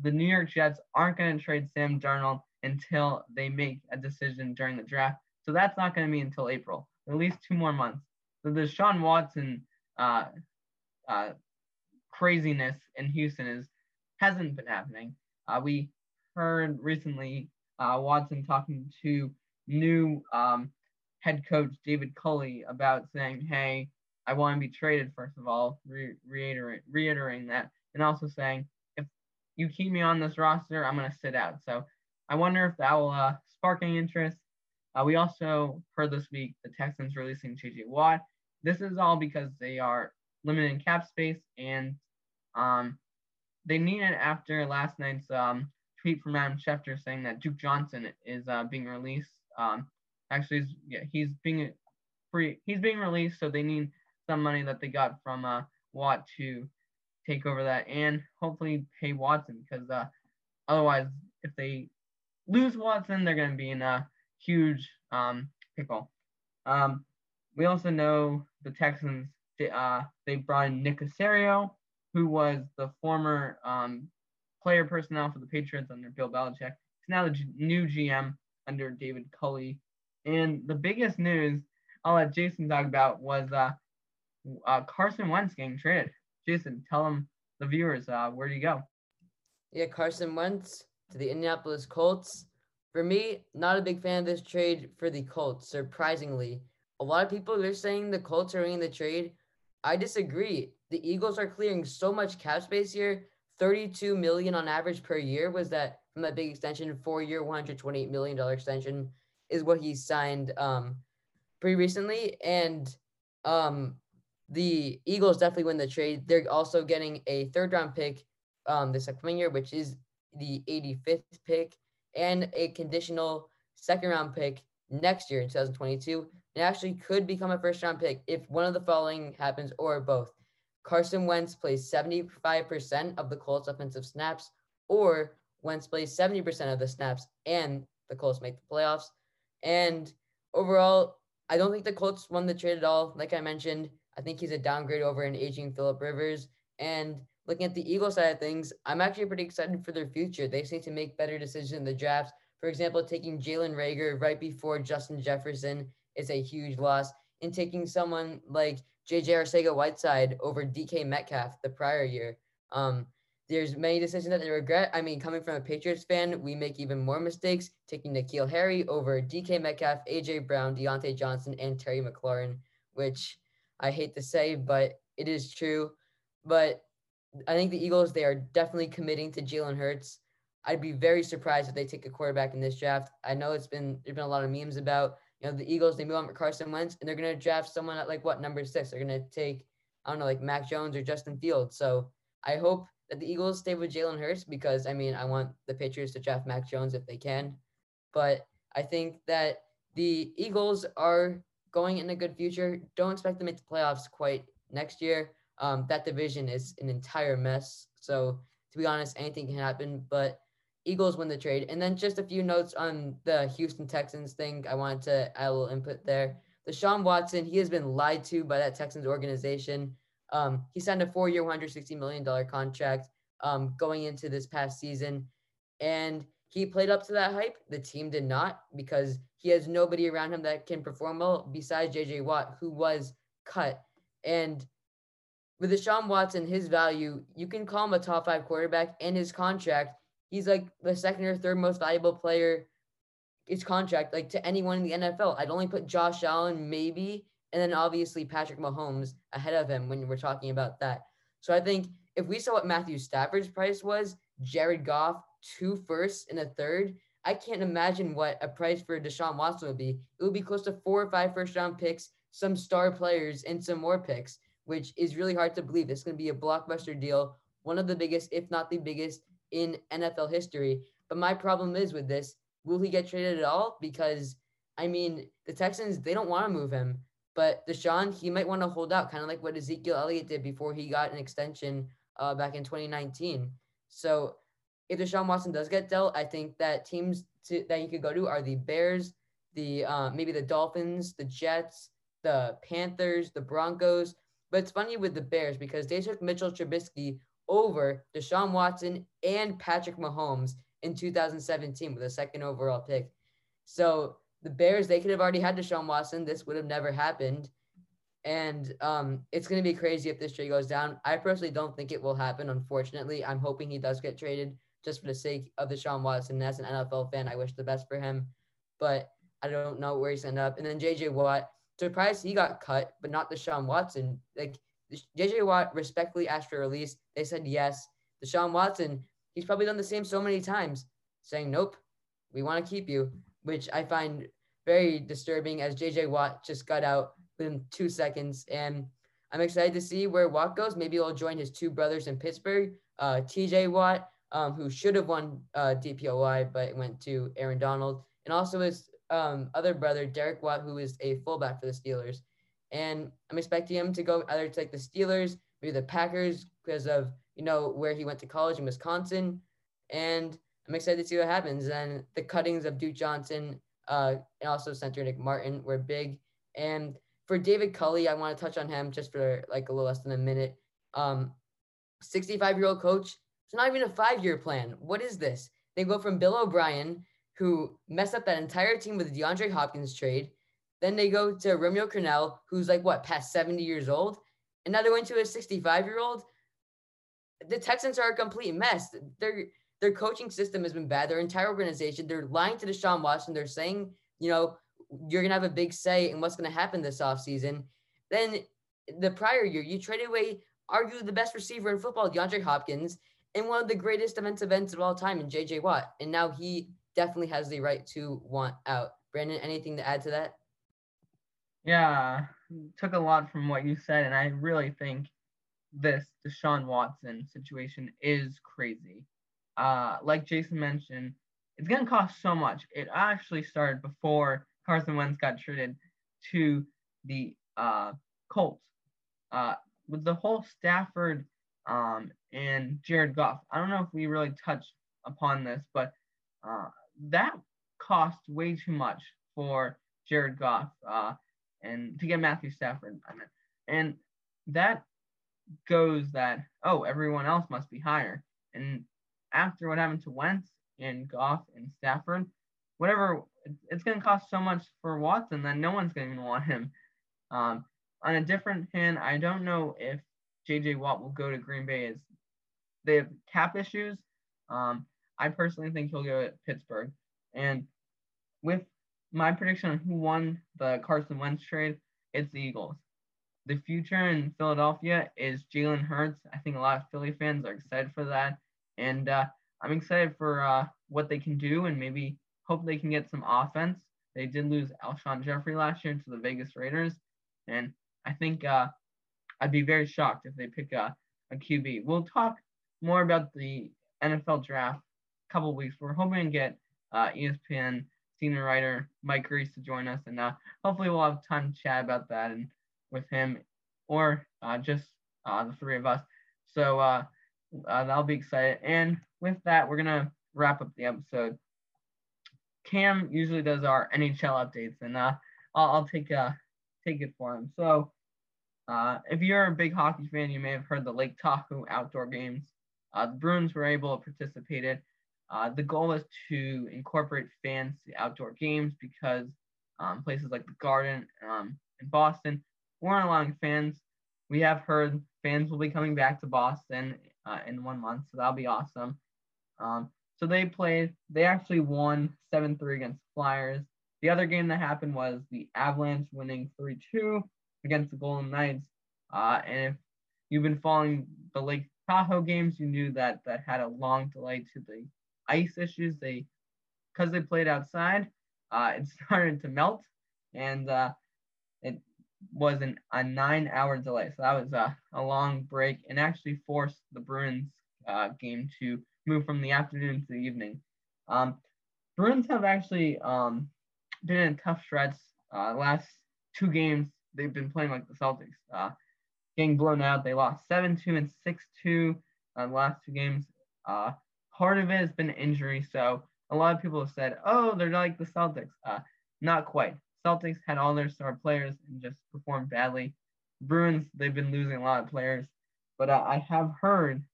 the New York Jets aren't going to trade Sam Darnold until they make a decision during the draft. So that's not going to be until April, at least two more months. So the Deshaun Watson uh, uh, craziness in Houston is hasn't been happening. Uh, we heard recently uh, Watson talking to new um, head coach David Culley about saying, "Hey, I want to be traded." First of all, re- reiterating that, and also saying, "If you keep me on this roster, I'm going to sit out." So I wonder if that will uh, spark any interest. Uh, we also heard this week the Texans releasing J.J. Watt. This is all because they are limiting cap space and um, they need it after last night's um, tweet from Adam Schefter saying that Duke Johnson is uh, being released. Um, actually, he's, yeah, he's being free. He's being released, so they need some money that they got from uh, Watt to take over that and hopefully pay Watson because uh, otherwise, if they lose Watson, they're going to be in a huge um, pickle. Um, we also know the Texans. Uh, they brought in Nick Caserio, who was the former um, player personnel for the Patriots under Bill Belichick. He's now the G- new GM under David Culley. And the biggest news I'll let Jason talk about was uh, uh, Carson Wentz getting traded. Jason, tell them the viewers uh, where do you go? Yeah, Carson Wentz to the Indianapolis Colts. For me, not a big fan of this trade for the Colts, surprisingly. A lot of people are saying the Colts are winning the trade. I disagree. The Eagles are clearing so much cap space here 32 million on average per year was that from that big extension, four year, 128 million dollar extension is what he signed um pretty recently. And um the Eagles definitely win the trade. They're also getting a third round pick um this upcoming year, which is the 85th pick, and a conditional second round pick next year in 2022. It actually could become a first round pick if one of the following happens or both. Carson Wentz plays 75% of the Colts offensive snaps, or Wentz plays 70% of the snaps and the Colts make the playoffs. And overall, I don't think the Colts won the trade at all. Like I mentioned, I think he's a downgrade over an aging Philip Rivers. And looking at the Eagles side of things, I'm actually pretty excited for their future. They seem to make better decisions in the drafts. For example, taking Jalen Reagor right before Justin Jefferson is a huge loss. And taking someone like JJ Arcega Whiteside over DK Metcalf the prior year. Um, there's many decisions that they regret. I mean, coming from a Patriots fan, we make even more mistakes taking N'Keal Harry over DK Metcalf, AJ Brown, Diontae Johnson, and Terry McLaurin, which I hate to say, but it is true. But I think the Eagles, they are definitely committing to Jalen Hurts. I'd be very surprised if they take a quarterback in this draft. I know it's been there's been a lot of memes about you know, the Eagles, they move on for Carson Wentz and they're to draft someone at like what, number six? They're to take, I don't know, like Mac Jones or Justin Fields. So I hope that the Eagles stay with Jalen Hurts because, I mean, I want the Patriots to draft Mac Jones if they can. But I think that the Eagles are going in a good future. Don't expect them to make the playoffs quite next year. Um, that division is an entire mess. So to be honest, anything can happen. But Eagles win the trade. And then just a few notes on the Houston Texans thing. I wanted to add a little input there. The Deshaun Watson, he has been lied to by that Texans organization. Um, he signed a four-year, $160 million contract um, going into this past season. And he played up to that hype. The team did not because he has nobody around him that can perform well besides JJ Watt, who was cut. And with Deshaun Watson, his value, you can call him a top five quarterback and his contract he's like the second or third most valuable player his contract like to anyone in the NFL. I'd only put Josh Allen maybe and then obviously Patrick Mahomes ahead of him when we're talking about that. So I think if we saw what Matthew Stafford's price was, Jared Goff, two firsts and a third, I can't imagine what a price for Deshaun Watson would be. It would be close to four or five first round picks, some star players, and some more picks, which is really hard to believe. It's going to be a blockbuster deal, one of the biggest, if not the biggest, in NFL history. But my problem is with this, will he get traded at all? Because I mean, the Texans, they don't want to move him. But Deshaun, he might want to hold out, kind of like what Ezekiel Elliott did before he got an extension uh, back in 2019. So if Deshaun Watson does get dealt, I think that teams to, that he could go to are the Bears, the uh, maybe the Dolphins, the Jets, the Panthers, the Broncos. But it's funny with the Bears because they took Mitchell Trubisky over Deshaun Watson and Patrick Mahomes in 2017 with a second overall pick. So the Bears, they could have already had Deshaun Watson. This would have never happened. And um, it's going to be crazy if this trade goes down. I personally don't think it will happen, unfortunately. I'm hoping he does get traded just for the sake of Deshaun Watson. As an NFL fan, I wish the best for him. But I don't know where he's going to end up. And then JJ Watt, surprised he got cut, but not Deshaun Watson. Like JJ Watt respectfully asked for release. They said yes. Deshaun Watson, he's probably done the same so many times, saying, Nope, we want to keep you, which I find very disturbing as JJ Watt just got out within two seconds. And I'm excited to see where Watt goes. Maybe he'll join his two brothers in Pittsburgh, uh, TJ Watt, um, who should have won uh, DPOY, but went to Aaron Donald, and also his um, other brother, Derek Watt, who is a fullback for the Steelers. And I'm expecting him to go either to like the Steelers, maybe the Packers, because of you know where he went to college in Wisconsin. And I'm excited to see what happens. And the cuttings of Duke Johnson uh, and also center Nick Martin were big. And for David Culley, I want to touch on him just for like a little less than a minute. Um, 65 year old coach. It's not even a five year plan. What is this? They go from Bill O'Brien, who messed up that entire team with the DeAndre Hopkins trade. Then they go to Romeo Crennel, who's like what, past 70 years old. And now they're going to a 65 year old. The Texans are a complete mess. Their their coaching system has been bad. Their entire organization, they're lying to Deshaun Watson. They're saying, you know, you're gonna have a big say in what's gonna happen this offseason. Then the prior year, you traded away arguably the best receiver in football, DeAndre Hopkins, and one of the greatest defensive ends of all time in JJ Watt. And now he definitely has the right to want out. Brandon, anything to add to that? Yeah, took a lot from what you said, and I really think this Deshaun Watson situation is crazy. Uh, like Jason mentioned, it's going to cost so much. It actually started before Carson Wentz got traded to the uh, Colts. Uh, with the whole Stafford um, and Jared Goff, I don't know if we really touched upon this, but uh, that cost way too much for Jared Goff uh, and to get Matthew Stafford. I mean, and that goes that oh everyone else must be higher. And after what happened to Wentz and Goff and Stafford, whatever it's going to cost so much for Watson that no one's going to want him. Um, on a different hand, I don't know if J.J. Watt will go to Green Bay as they have cap issues. Um, I personally think he'll go at Pittsburgh. And with my prediction on who won the Carson Wentz trade, it's the Eagles. The future in Philadelphia is Jalen Hurts. I think a lot of Philly fans are excited for that. And uh, I'm excited for uh, what they can do and maybe hope they can get some offense. They did lose Alshon Jeffery last year to the Vegas Raiders. And I think uh, I'd be very shocked if they pick a, a QB. We'll talk more about the NFL draft couple weeks. We're hoping to get uh, ESPN senior writer Mike Reiss to join us, and uh, hopefully we'll have time to chat about that and with him, or uh, just uh, the three of us. So uh, uh, that'll be exciting. And with that, we're gonna wrap up the episode. Cam usually does our NHL updates, and uh, I'll, I'll take take it for him. So, if you're a big hockey fan, you may have heard the Lake Tahoe outdoor games. The Bruins were able to participate. Uh, the goal is to incorporate fans to outdoor games because um, places like the Garden um, in Boston weren't allowing fans. We have heard fans will be coming back to Boston uh, in one month, so that'll be awesome. Um, so they played. They actually won seven three against Flyers. The other game that happened was the Avalanche winning three two against the Golden Knights. Uh, and if you've been following the Lake Tahoe games, you knew that that had a long delay to the ice issues. They, because they played outside, uh, it started to melt, and uh, it was an, a nine-hour delay. So that was a, a long break, and actually forced the Bruins uh, game to move from the afternoon to the evening. Um, Bruins have actually um, been in tough stretch. Uh, last two games they've been playing like the Celtics, uh, getting blown out. They lost seven two and six two uh, the last two games. Part of it has been injury. So a lot of people have said, oh, they're like the Celtics. Uh, not quite. Celtics had all their star players and just performed badly. Bruins, they've been losing a lot of players. But uh, I have heard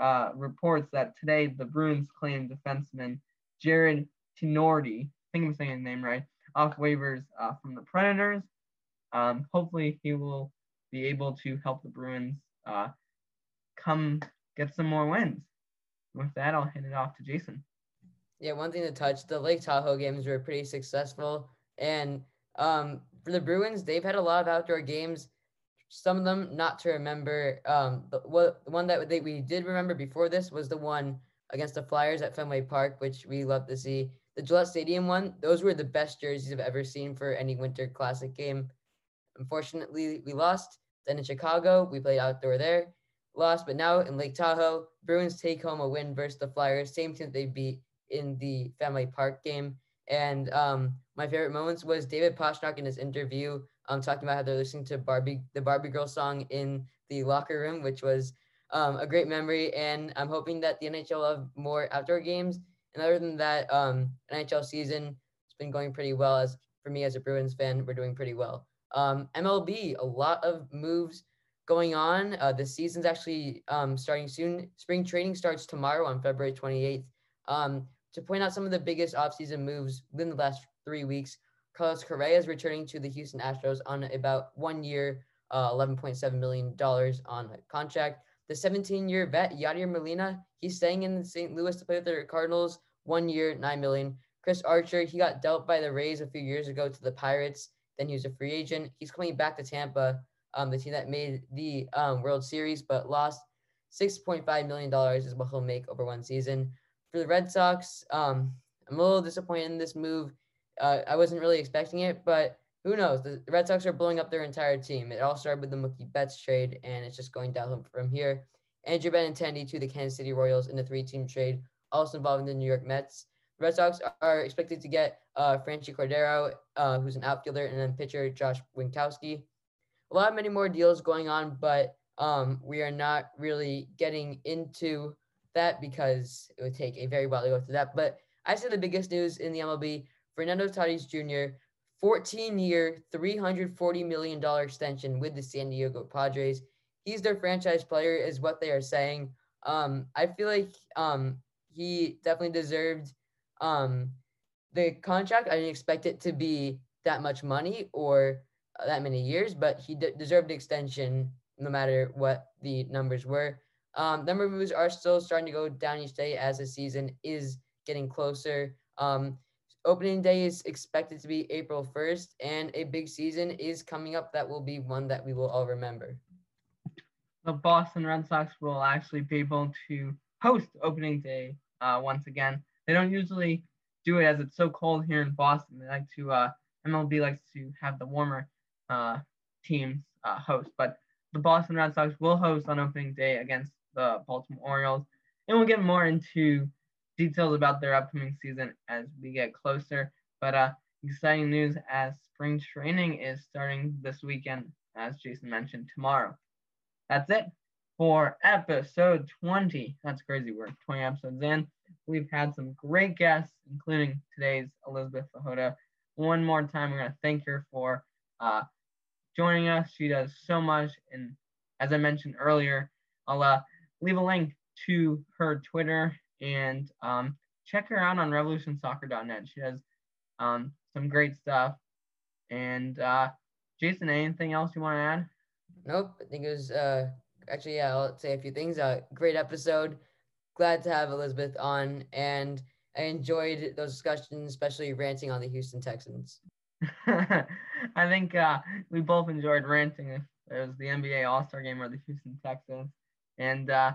uh, reports that today the Bruins claimed defenseman Jarred Tinordi, I think I'm saying his name right, off waivers uh, from the Predators. Um, hopefully, he will be able to help the Bruins uh, come get some more wins. With that, I'll hand it off to Jason. Yeah, one thing to touch the Lake Tahoe games were pretty successful. And um, for the Bruins, they've had a lot of outdoor games. Some of them not to remember. Um, the, one that they, we did remember before this was the one against the Flyers at Fenway Park, which we love to see. The Gillette Stadium one, those were the best jerseys I've ever seen for any Winter Classic game. Unfortunately, we lost. Then in Chicago, we played outdoor there, lost. But now in Lake Tahoe, Bruins take home a win versus the Flyers, same team they beat in the Fenway Park game. And um, my favorite moments was David Pastrnak in his interview, um, talking about how they're listening to Barbie, the Barbie Girl song in the locker room, which was um, a great memory. And I'm hoping that the NHL have more outdoor games. And other than that, um, NHL season has been going pretty well. As for me as a Bruins fan, we're doing pretty well. Um, MLB, a lot of moves going on. Uh, the season's actually um, starting soon. Spring training starts tomorrow on February 28th. Um, to point out some of the biggest offseason moves within the last three weeks, Carlos Correa is returning to the Houston Astros on about one year, uh, $11.7 million on a contract. The 17 year vet, Yadier Molina, he's staying in St. Louis to play with the Cardinals, one year, 9 million. Chris Archer, he got dealt by the Rays a few years ago to the Pirates. Then he was a free agent. He's coming back to Tampa, um, the team that made the um, World Series but lost $6.5 million is what he'll make over one season. For the Red Sox, um, I'm a little disappointed in this move. Uh, I wasn't really expecting it, but who knows? The Red Sox are blowing up their entire team. It all started with the Mookie Betts trade, and it's just going downhill from here. Andrew Benintendi to the Kansas City Royals in the three-team trade, also involving the New York Mets. The Red Sox are expected to get uh, Franchy Cordero, uh, who's an outfielder, and then pitcher Josh Winkowski. A lot of many more deals going on, but um, we are not really getting into that because it would take a very while to go through that. But I say the biggest news in the MLB Fernando Tatis Jr., 14 year, $340 million extension with the San Diego Padres. He's their franchise player, is what they are saying. Um, I feel like um, he definitely deserved um, the contract. I didn't expect it to be that much money or that many years, but he de- deserved extension no matter what the numbers were. Um, number moves are still starting to go down each day as the season is getting closer. Um, opening day is expected to be April 1st, and a big season is coming up that will be one that we will all remember. The Boston Red Sox will actually be able to host opening day uh, once again. They don't usually do it as it's so cold here in Boston. They like to, uh, MLB likes to have the warmer uh, teams uh, host, but the Boston Red Sox will host on opening day against the Baltimore Orioles. And we'll get more into details about their upcoming season as we get closer. But uh, exciting news as spring training is starting this weekend, as Jason mentioned, tomorrow. That's it for episode 20. That's crazy. We're 20 episodes in. We've had some great guests, including today's Elizabeth Pehota. One more time, we're going to thank her for uh, joining us. She does so much. And as I mentioned earlier, I'll uh, leave a link to her Twitter and um, check her out on revolutionsoccer.net. She has um, some great stuff. And uh, Jason, anything else you want to add? Nope. I think it was uh, actually, yeah, I'll say a few things. Uh, great episode. Glad to have Elizabeth on. And I enjoyed those discussions, especially ranting on the Houston Texans. I think uh, we both enjoyed ranting. It was the NBA All Star game or the Houston Texans. And uh,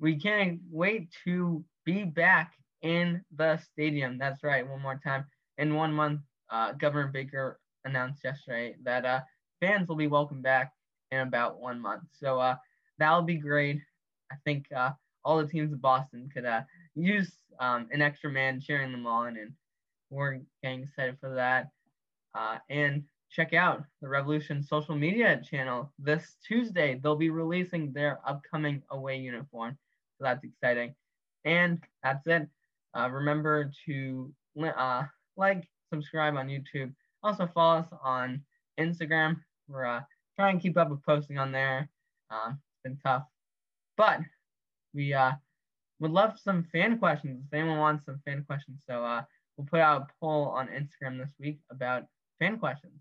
we can't wait to be back in the stadium. That's right, one more time. In one month, uh, Governor Baker announced yesterday that uh, fans will be welcome back in about one month. So uh, that'll be great. I think uh, all the teams in Boston could use um, an extra man cheering them on, and we're getting excited for that. Uh, and check out the Revolution social media channel this Tuesday. They'll be releasing their upcoming away uniform. So that's exciting. And that's it. Uh, remember to uh, like, subscribe on YouTube. Also follow us on Instagram. We're uh, trying to keep up with posting on there. Uh, it's been tough. But we uh would love some fan questions. If anyone wants some fan questions, so uh we'll put out a poll on Instagram this week about fan questions.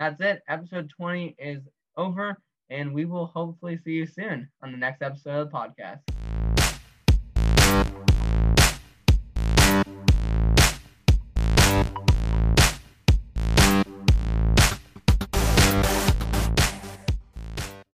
That's it. Episode 20 is over, and we will hopefully see you soon on the next episode of the podcast.